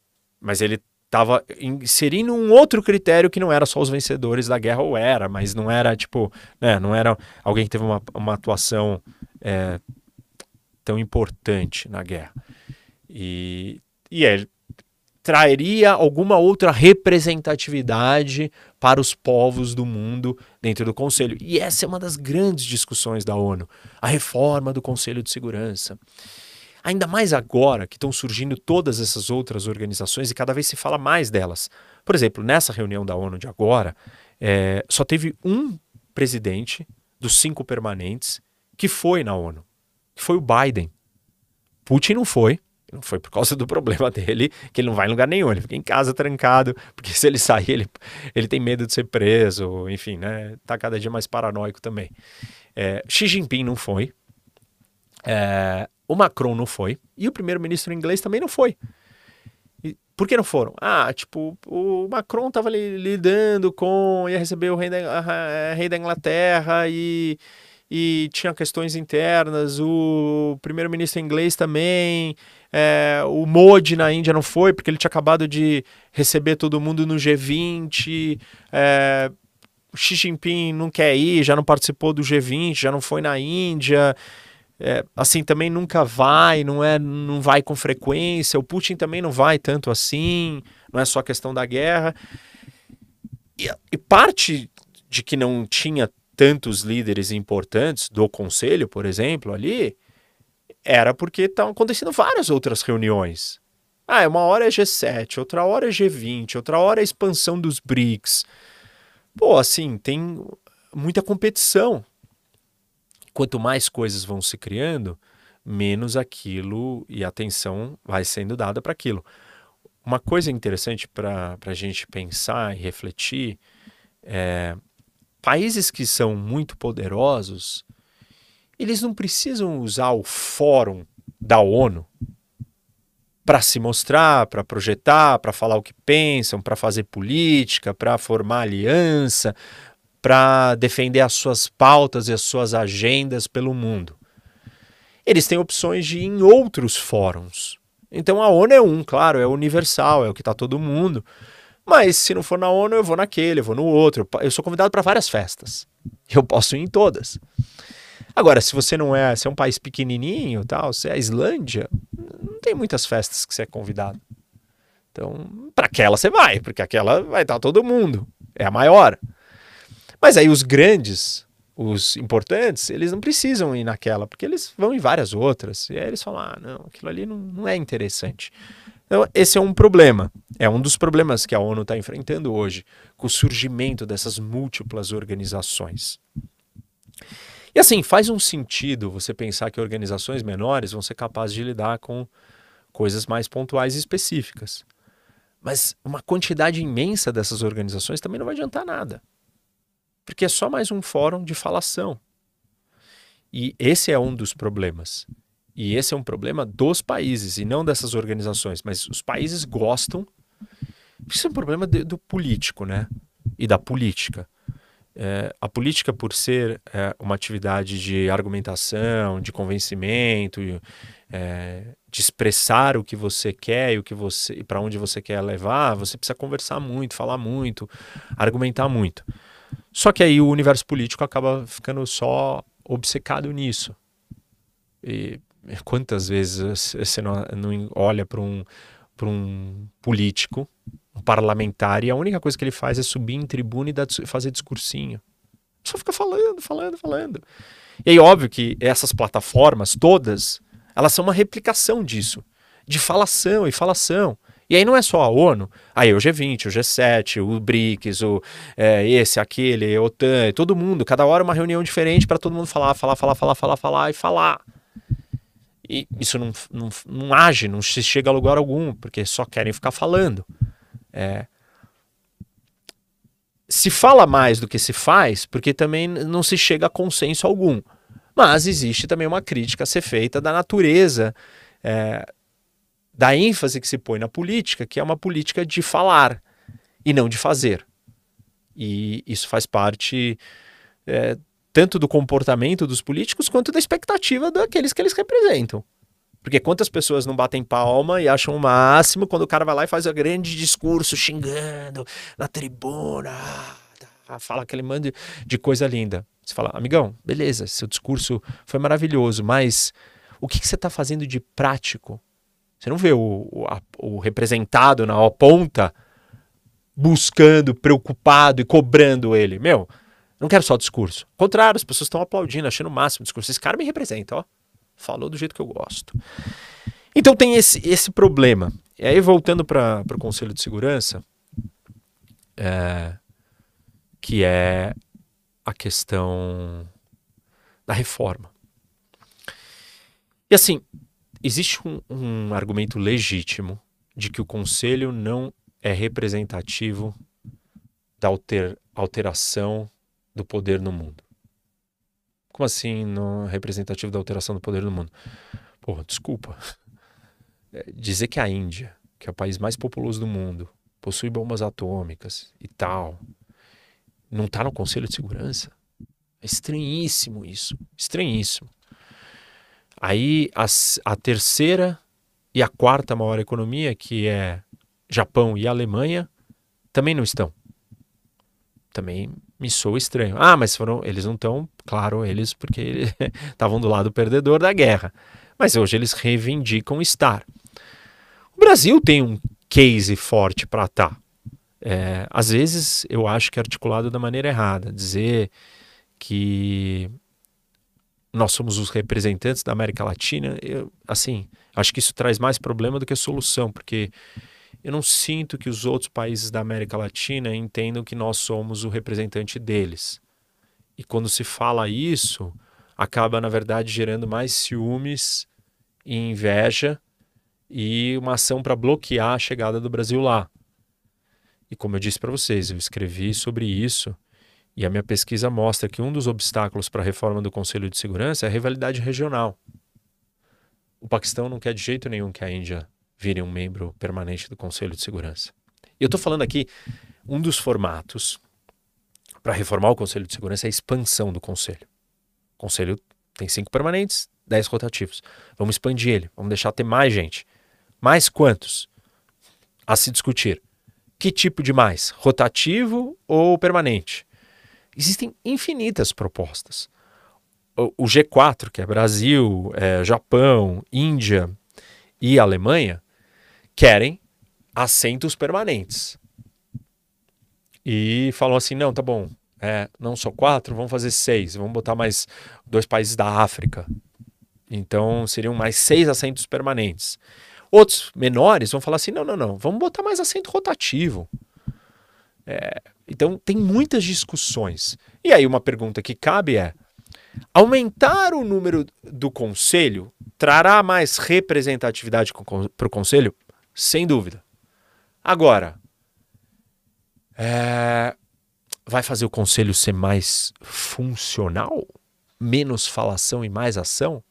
mas ele estava inserindo um outro critério que não era só os vencedores da guerra, ou era, mas não era tipo, né, não era alguém que teve uma, uma atuação é, tão importante na guerra. E, e ele traria alguma outra representatividade para os povos do mundo dentro do Conselho. E essa é uma das grandes discussões da ONU, a reforma do Conselho de Segurança. Ainda mais agora que estão surgindo todas essas outras organizações e cada vez se fala mais delas. Por exemplo, nessa reunião da ONU de agora, é, só teve um presidente dos cinco permanentes que foi na ONU, que foi o Biden. Putin não foi, não foi por causa do problema dele, que ele não vai em lugar nenhum, ele fica em casa trancado, porque se ele sair, ele, ele tem medo de ser preso, enfim, né? Tá cada dia mais paranoico também. É, Xi Jinping não foi, é, o Macron não foi e o primeiro-ministro inglês também não foi. E por que não foram? Ah, tipo, o Macron estava lidando com. ia receber o rei da, a, rei da Inglaterra e, e tinha questões internas. O primeiro-ministro inglês também. É, o Modi na Índia não foi, porque ele tinha acabado de receber todo mundo no G20. É, Xi Jinping não quer ir, já não participou do G20, já não foi na Índia é, assim também nunca vai, não é, não vai com frequência. O Putin também não vai tanto assim. Não é só questão da guerra. E, e parte de que não tinha tantos líderes importantes do conselho, por exemplo, ali, era porque estavam acontecendo várias outras reuniões. Ah, uma hora é G7, outra hora é G20, outra hora é expansão dos BRICS. Pô, assim, tem muita competição quanto mais coisas vão se criando, menos aquilo e atenção vai sendo dada para aquilo. Uma coisa interessante para a gente pensar e refletir é países que são muito poderosos, eles não precisam usar o fórum da ONU para se mostrar, para projetar, para falar o que pensam, para fazer política, para formar aliança, para defender as suas pautas e as suas agendas pelo mundo. Eles têm opções de ir em outros fóruns. Então a ONU é um, claro, é universal, é o que está todo mundo. Mas se não for na ONU, eu vou naquele, eu vou no outro. Eu sou convidado para várias festas. Eu posso ir em todas. Agora, se você não é, se é um país pequenininho, tal, se é a Islândia, não tem muitas festas que você é convidado. Então, para aquela você vai, porque aquela vai estar todo mundo. É a maior. Mas aí os grandes, os importantes, eles não precisam ir naquela, porque eles vão em várias outras. E aí eles falam: ah, não, aquilo ali não, não é interessante. Então, esse é um problema. É um dos problemas que a ONU está enfrentando hoje, com o surgimento dessas múltiplas organizações. E assim, faz um sentido você pensar que organizações menores vão ser capazes de lidar com coisas mais pontuais e específicas. Mas uma quantidade imensa dessas organizações também não vai adiantar nada porque é só mais um fórum de falação. E esse é um dos problemas. E esse é um problema dos países e não dessas organizações. Mas os países gostam. Isso é um problema de, do político, né? E da política. É, a política, por ser é, uma atividade de argumentação, de convencimento, é, de expressar o que você quer e o que você, para onde você quer levar, você precisa conversar muito, falar muito, argumentar muito. Só que aí o universo político acaba ficando só obcecado nisso. E quantas vezes você não, não olha para um, um político, um parlamentar, e a única coisa que ele faz é subir em tribuna e dar, fazer discursinho. Só fica falando, falando, falando. E aí, óbvio que essas plataformas todas, elas são uma replicação disso, de falação e falação. E aí não é só a ONU, aí o G20, o G7, o BRICS, o, é, esse, aquele, OTAN, todo mundo, cada hora uma reunião diferente para todo mundo falar, falar, falar, falar, falar, falar e falar. E isso não, não, não age, não se chega a lugar algum, porque só querem ficar falando. É, se fala mais do que se faz, porque também não se chega a consenso algum. Mas existe também uma crítica a ser feita da natureza é, da ênfase que se põe na política, que é uma política de falar e não de fazer. E isso faz parte é, tanto do comportamento dos políticos quanto da expectativa daqueles que eles representam. Porque quantas pessoas não batem palma e acham o máximo quando o cara vai lá e faz um grande discurso xingando na tribuna, ah, fala aquele mando de coisa linda. Você fala, amigão, beleza, seu discurso foi maravilhoso, mas o que, que você está fazendo de prático? Você não vê o, o, a, o representado na ponta buscando, preocupado e cobrando ele. Meu, não quero só discurso. Ao contrário, as pessoas estão aplaudindo, achando o máximo o discurso. Esse cara me representa, ó. Falou do jeito que eu gosto. Então tem esse, esse problema. E aí, voltando para o Conselho de Segurança, é, que é a questão da reforma. E assim, existe um, um argumento legítimo de que o Conselho não é representativo da alter, alteração do poder no mundo. Como assim não é representativo da alteração do poder no mundo? Porra, desculpa. É, dizer que a Índia, que é o país mais populoso do mundo, possui bombas atômicas e tal, não está no Conselho de Segurança? É estranhíssimo isso. Estranhíssimo. Aí a, a terceira e a quarta maior economia, que é Japão e Alemanha, também não estão. Também me soa estranho. Ah, mas foram, eles não estão, claro, eles porque estavam do lado perdedor da guerra. Mas hoje eles reivindicam estar. O Brasil tem um case forte para estar. Tá. É, às vezes eu acho que é articulado da maneira errada. Dizer que nós somos os representantes da América Latina, eu, assim, acho que isso traz mais problema do que solução, porque eu não sinto que os outros países da América Latina entendam que nós somos o representante deles. E quando se fala isso, acaba, na verdade, gerando mais ciúmes e inveja e uma ação para bloquear a chegada do Brasil lá. E como eu disse para vocês, eu escrevi sobre isso e a minha pesquisa mostra que um dos obstáculos para a reforma do Conselho de Segurança é a rivalidade regional. O Paquistão não quer de jeito nenhum que a Índia virem um membro permanente do Conselho de Segurança. E eu estou falando aqui, um dos formatos para reformar o Conselho de Segurança é a expansão do Conselho. O Conselho tem cinco permanentes, dez rotativos. Vamos expandir ele, vamos deixar ter mais gente. Mais quantos? A se discutir. Que tipo de mais? Rotativo ou permanente? Existem infinitas propostas. O, G4, que é Brasil, é, Japão, Índia e Alemanha, querem assentos permanentes. E falam assim: não, tá bom, é, não só quatro, vamos fazer seis, vamos botar mais dois países da África. Então seriam mais seis assentos permanentes. Outros menores vão falar assim: não, não, não, vamos botar mais assento rotativo. É, então tem muitas discussões. E aí uma pergunta que cabe é: aumentar o número do conselho trará mais representatividade para o conselho? sem dúvida. Agora, é... vai fazer o conselho ser mais funcional? Menos falação e mais ação?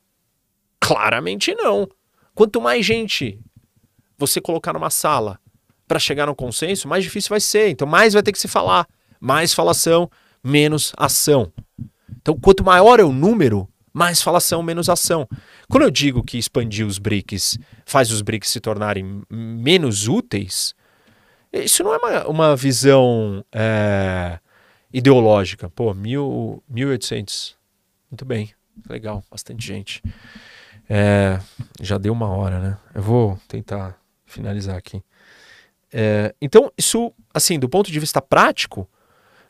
Claramente não. Quanto mais gente você colocar numa sala para chegar no consenso, mais difícil vai ser. Então, mais vai ter que se falar. Mais falação, menos ação. Então, quanto maior é o número, mais falação, menos ação. Quando eu digo que expandir os BRICS faz os BRICS se tornarem menos úteis, isso não é uma, uma visão é, ideológica. Pô, mil, 1.800. Muito bem. Legal, bastante gente. É, já deu uma hora, né? Eu vou tentar finalizar aqui. É, então, isso, assim, do ponto de vista prático,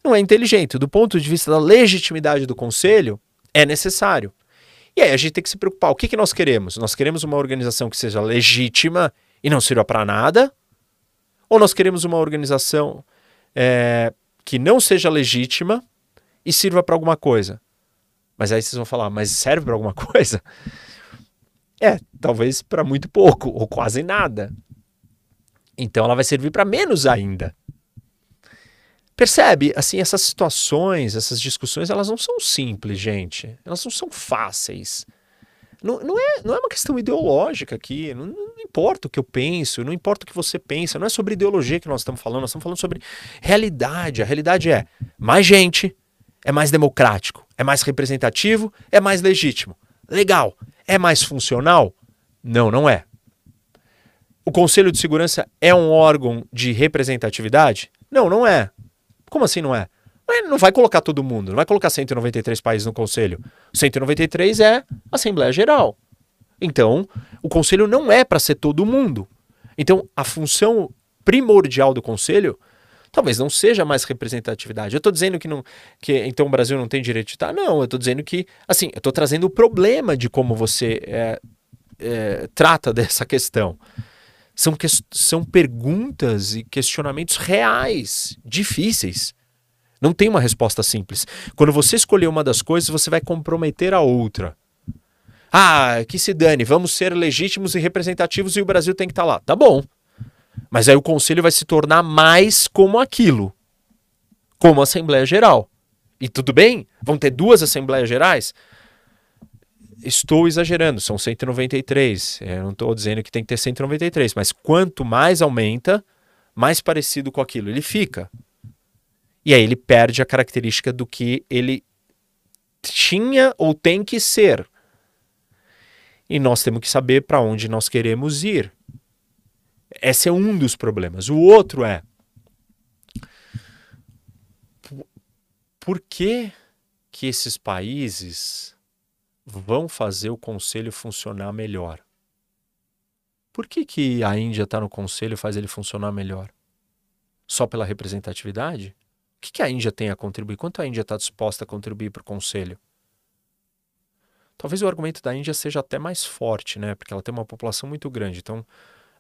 não é inteligente. Do ponto de vista da legitimidade do conselho, é necessário. E aí a gente tem que se preocupar. O que, que nós queremos? Nós queremos uma organização que seja legítima e não sirva para nada? Ou nós queremos uma organização é, que não seja legítima e sirva para alguma coisa? Mas aí vocês vão falar, mas serve para alguma coisa? É, talvez para muito pouco ou quase nada. Então ela vai servir para menos ainda. Percebe? Assim, essas situações, essas discussões, elas não são simples, gente. Elas não são fáceis. Não, não, é, não é uma questão ideológica aqui. Não, não, importa o que eu penso, não importa o que você pensa. Não é sobre ideologia que nós estamos falando, nós estamos falando sobre realidade. A realidade é mais gente, é mais democrático, é mais representativo, é mais legítimo. Legal. É mais funcional? Não, não é. O Conselho de Segurança é um órgão de representatividade? Não, não é. Como assim não é? Não vai colocar todo mundo, não vai colocar 193 países no Conselho. 193 é Assembleia Geral. Então, o Conselho não é para ser todo mundo. Então, a função primordial do Conselho talvez não seja mais representatividade. Eu estou dizendo que, não, que então o Brasil não tem direito de estar. Não, eu estou dizendo que, assim, eu estou trazendo o problema de como você é, é, trata dessa questão. São, que, são perguntas e questionamentos reais, difíceis. Não tem uma resposta simples. Quando você escolher uma das coisas, você vai comprometer a outra. Ah, que se dane, vamos ser legítimos e representativos e o Brasil tem que estar tá lá. Tá bom. Mas aí o conselho vai se tornar mais como aquilo, como Assembleia Geral. E tudo bem? Vão ter duas Assembleias Gerais? Estou exagerando, são 193. Eu não estou dizendo que tem que ter 193, mas quanto mais aumenta, mais parecido com aquilo ele fica. E aí ele perde a característica do que ele tinha ou tem que ser. E nós temos que saber para onde nós queremos ir. Esse é um dos problemas. O outro é por que que esses países vão fazer o conselho funcionar melhor? Por que, que a Índia está no conselho e faz ele funcionar melhor? Só pela representatividade? O que, que a Índia tem a contribuir? Quanto a Índia está disposta a contribuir para o conselho? Talvez o argumento da Índia seja até mais forte, né? Porque ela tem uma população muito grande. Então,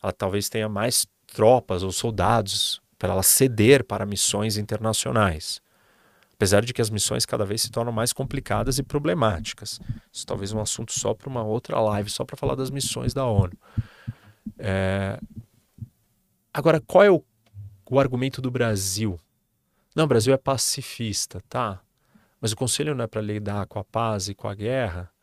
ela talvez tenha mais tropas ou soldados para ela ceder para missões internacionais. Apesar de que as missões cada vez se tornam mais complicadas e problemáticas. Isso talvez um assunto só para uma outra live, só para falar das missões da ONU. É... Agora, qual é o, o argumento do Brasil? Não, o Brasil é pacifista, tá? Mas o Conselho não é para lidar com a paz e com a guerra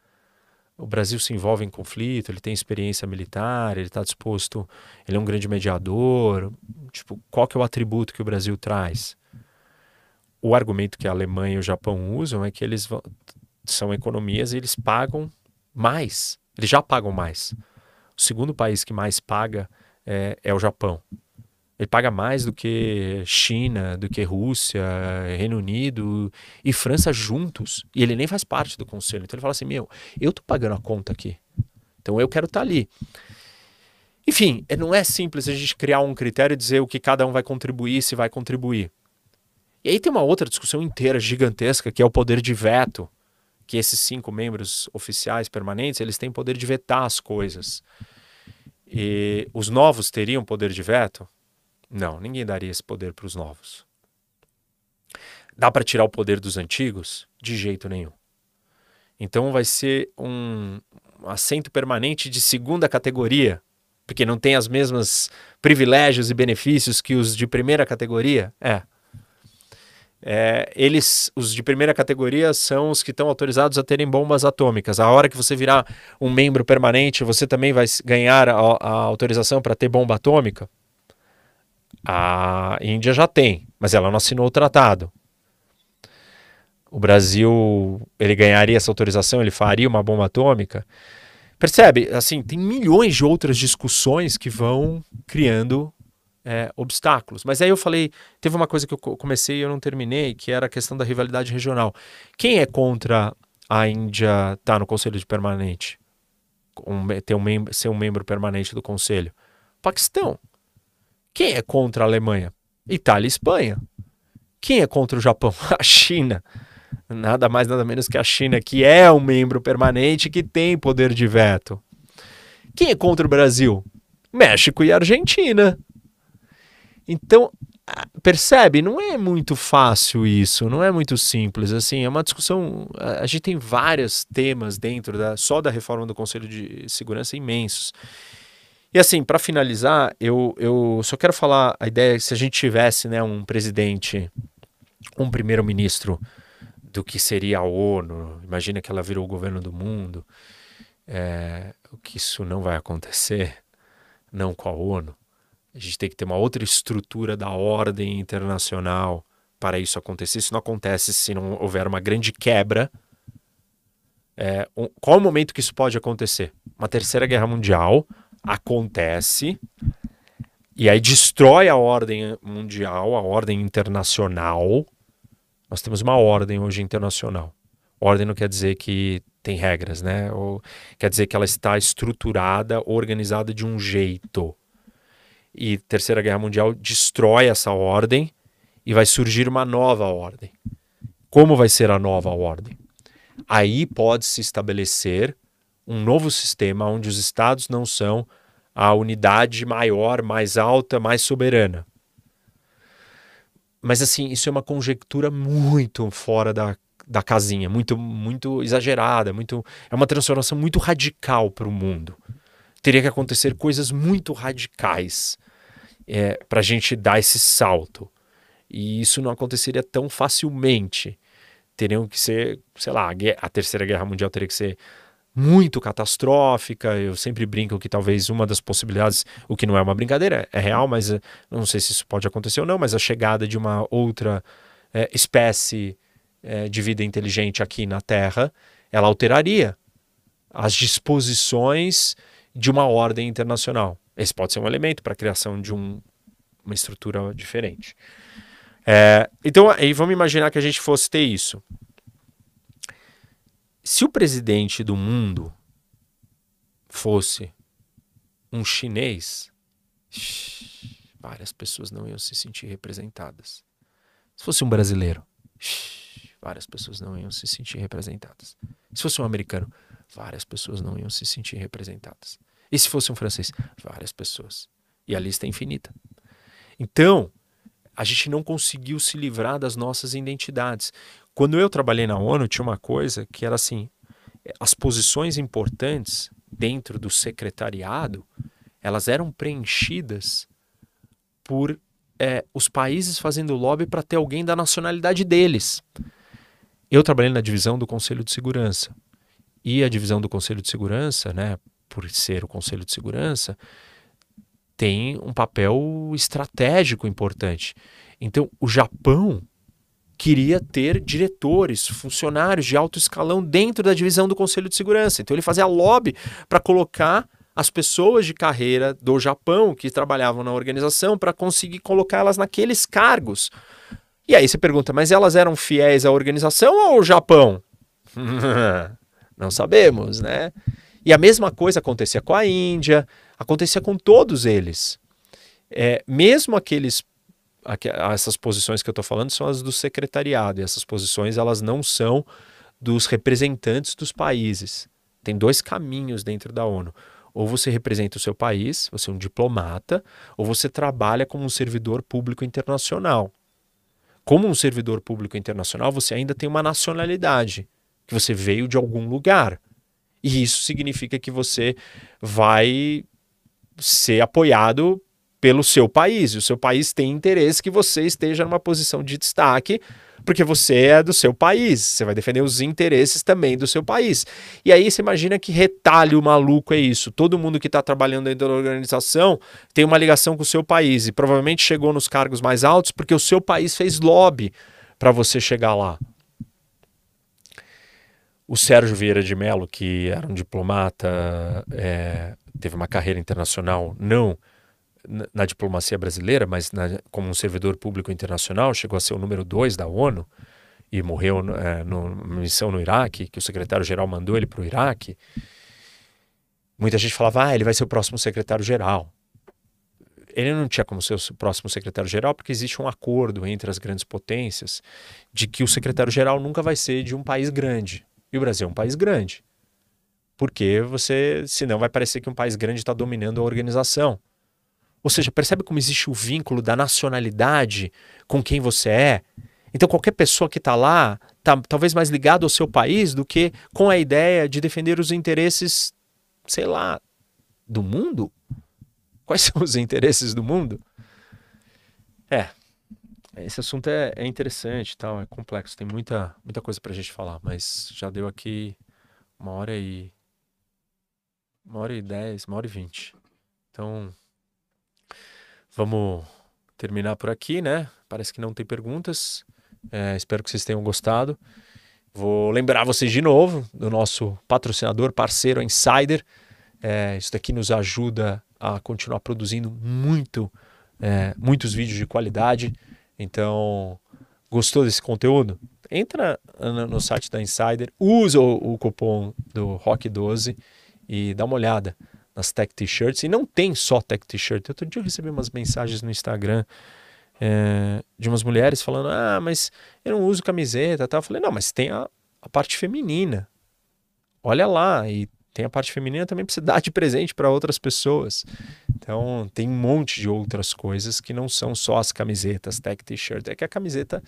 o Brasil se envolve em conflito, ele tem experiência militar, ele está disposto, ele é um grande mediador. Tipo, qual que é o atributo que o Brasil traz? O argumento que a Alemanha e o Japão usam é que eles vão, são economias e eles pagam mais. Eles já pagam mais. O segundo país que mais paga é, é o Japão. Ele paga mais do que China, do que Rússia, Reino Unido e França juntos. E ele nem faz parte do conselho. Então ele fala assim: meu, eu tô pagando a conta aqui. Então eu quero estar tá ali. Enfim, é, não é simples a gente criar um critério e dizer o que cada um vai contribuir, se vai contribuir. E aí tem uma outra discussão inteira gigantesca, que é o poder de veto, que esses cinco membros oficiais permanentes, eles têm poder de vetar as coisas. E os novos teriam poder de veto? Não, ninguém daria esse poder para os novos. Dá para tirar o poder dos antigos? De jeito nenhum. Então vai ser um assento permanente de segunda categoria, porque não tem as mesmas privilégios e benefícios que os de primeira categoria? É. É, eles, os de primeira categoria, são os que estão autorizados a terem bombas atômicas. A hora que você virar um membro permanente, você também vai ganhar a, a autorização para ter bomba atômica? A Índia já tem, mas ela não assinou o tratado. O Brasil, ele ganharia essa autorização, ele faria uma bomba atômica. Percebe? Assim, tem milhões de outras discussões que vão criando é, obstáculos. Mas aí eu falei, teve uma coisa que eu comecei e eu não terminei, que era a questão da rivalidade regional. Quem é contra a Índia estar tá no Conselho de Permanente? Um, ter um ser um membro permanente do Conselho? Paquistão. Quem é contra a Alemanha? Itália e Espanha. Quem é contra o Japão? A China. Nada mais, nada menos que a China, que é um membro permanente que tem poder de veto. Quem é contra o Brasil? México e Argentina. Então, percebe, não é muito fácil isso, não é muito simples. Assim, é uma discussão. A gente tem vários temas dentro da, só da reforma do Conselho de Segurança imensos. E assim, para finalizar, eu, eu só quero falar a ideia que se a gente tivesse né, um presidente, um primeiro-ministro do que seria a ONU, imagina que ela virou o governo do mundo, é, que isso não vai acontecer, não com a ONU. A gente tem que ter uma outra estrutura da ordem internacional para isso acontecer. Isso não acontece se não houver uma grande quebra É, um, qual o momento que isso pode acontecer? Uma terceira guerra mundial acontece e aí destrói a ordem mundial, a ordem internacional. Nós temos uma ordem hoje internacional. Ordem não quer dizer que tem regras, né? Ou quer dizer que ela está estruturada, organizada de um jeito. E Terceira Guerra Mundial destrói essa ordem e vai surgir uma nova ordem. Como vai ser a nova ordem? Aí pode se estabelecer um novo sistema onde os estados não são a unidade maior, mais alta, mais soberana. Mas assim, isso é uma conjectura muito fora da, da casinha, muito muito exagerada, muito é uma transformação muito radical para o mundo. Teria que acontecer coisas muito radicais é, para a gente dar esse salto. E isso não aconteceria tão facilmente. Teriam que ser, sei lá, a Terceira Guerra Mundial teria que ser muito catastrófica. Eu sempre brinco que talvez uma das possibilidades, o que não é uma brincadeira, é real, mas eh, não sei se isso pode acontecer ou não, mas a chegada de uma outra é, espécie é, de vida inteligente aqui na Terra, ela alteraria as disposições de uma ordem internacional. Esse pode ser um elemento para a criação de um, uma estrutura diferente. É, então, aí vamos imaginar que a gente fosse ter isso. Se o presidente do mundo fosse um chinês, várias pessoas não iam se sentir representadas. Se fosse um brasileiro, várias pessoas não iam se sentir representadas. Se fosse um americano, várias pessoas não iam se sentir representadas. E se fosse um francês, várias pessoas. E a lista é infinita. Então, a gente não conseguiu se livrar das nossas identidades. Quando eu trabalhei na ONU, tinha uma coisa que era assim: as posições importantes dentro do secretariado elas eram preenchidas por é, os países fazendo lobby para ter alguém da nacionalidade deles. Eu trabalhei na divisão do Conselho de Segurança. E a divisão do Conselho de Segurança, né, por ser o Conselho de Segurança, tem um papel estratégico importante. Então, o Japão queria ter diretores, funcionários de alto escalão dentro da divisão do Conselho de Segurança. Então, ele fazia lobby para colocar as pessoas de carreira do Japão que trabalhavam na organização para conseguir colocá-las naqueles cargos. E aí você pergunta, mas elas eram fiéis à organização ou ao Japão? Não sabemos, né? E a mesma coisa acontecia com a Índia, acontecia com todos eles. É, mesmo aqueles essas posições que eu estou falando são as do secretariado e essas posições elas não são dos representantes dos países. Tem dois caminhos dentro da ONU. Ou você representa o seu país, você é um diplomata, ou você trabalha como um servidor público internacional como um servidor público internacional, você ainda tem uma nacionalidade, que você veio de algum lugar. E isso significa que você vai ser apoiado pelo seu país. E o seu país tem interesse que você esteja numa posição de destaque porque você é do seu país, você vai defender os interesses também do seu país. E aí você imagina que retalho maluco é isso. Todo mundo que está trabalhando dentro da organização tem uma ligação com o seu país e provavelmente chegou nos cargos mais altos porque o seu país fez lobby para você chegar lá. O Sérgio Vieira de Mello, que era um diplomata, é, teve uma carreira internacional, não na diplomacia brasileira, mas na, como um servidor público internacional, chegou a ser o número dois da ONU e morreu é, numa missão no Iraque, que o secretário-geral mandou ele para o Iraque. Muita gente falava, ah, ele vai ser o próximo secretário-geral. Ele não tinha como ser o próximo secretário-geral porque existe um acordo entre as grandes potências de que o secretário-geral nunca vai ser de um país grande. E o Brasil é um país grande. Porque você, senão vai parecer que um país grande está dominando a organização. Ou seja, percebe como existe o vínculo da nacionalidade com quem você é? Então, qualquer pessoa que está lá está talvez mais ligado ao seu país do que com a ideia de defender os interesses, sei lá, do mundo? Quais são os interesses do mundo? É, esse assunto é, é interessante, tal, é complexo, tem muita, muita coisa a gente falar, mas já deu aqui uma hora e uma hora e dez, uma hora e vinte. Então, Vamos terminar por aqui, né? Parece que não tem perguntas. É, espero que vocês tenham gostado. Vou lembrar vocês de novo do nosso patrocinador, parceiro Insider. É, isso daqui nos ajuda a continuar produzindo muito, é, muitos vídeos de qualidade. Então, gostou desse conteúdo? Entra no site da Insider, usa o, cupom do Rock12 e dá uma olhada nas Tech T-shirts. E não tem só Tech T-shirt. Outro dia eu recebi umas mensagens no Instagram é, de umas mulheres falando: Ah, mas eu não uso camiseta. Tá? Eu falei: Não, mas tem a, a parte feminina. Olha lá. E tem a parte feminina também para você dar de presente para outras pessoas. Então, tem um monte de outras coisas que não são só as camisetas, tech t-shirt. É que a camiseta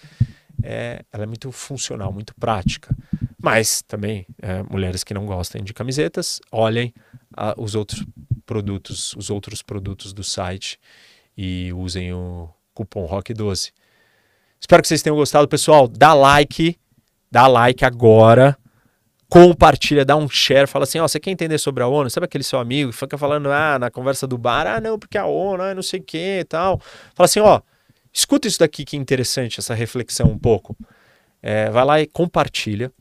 é, ela é muito funcional, muito prática. Mas também, é, mulheres que não gostem de camisetas, olhem a, os outros produtos, os outros produtos do site e usem o cupom ROCK12. Espero que vocês tenham gostado, pessoal. Dá like, dá like agora compartilha, dá um share, fala assim, ó, você quer entender sobre a ONU? Sabe aquele seu amigo que fica falando, ah, na conversa do bar, ah, não, porque a ONU, ah, não sei o que e tal. Fala assim, ó, escuta isso daqui que é interessante, essa reflexão um pouco. É, vai lá e compartilha.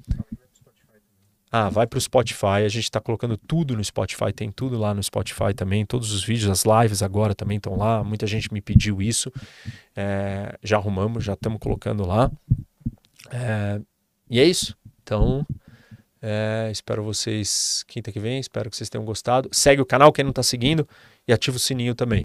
Ah, vai para o Spotify, a gente está colocando tudo no Spotify, tem tudo lá no Spotify também, todos os vídeos, as lives agora também estão lá, muita gente me pediu isso, é, já arrumamos, já estamos colocando lá. É, e é isso, então é, espero vocês quinta que vem. Espero que vocês tenham gostado. Segue o canal quem não está seguindo e ativa o sininho também.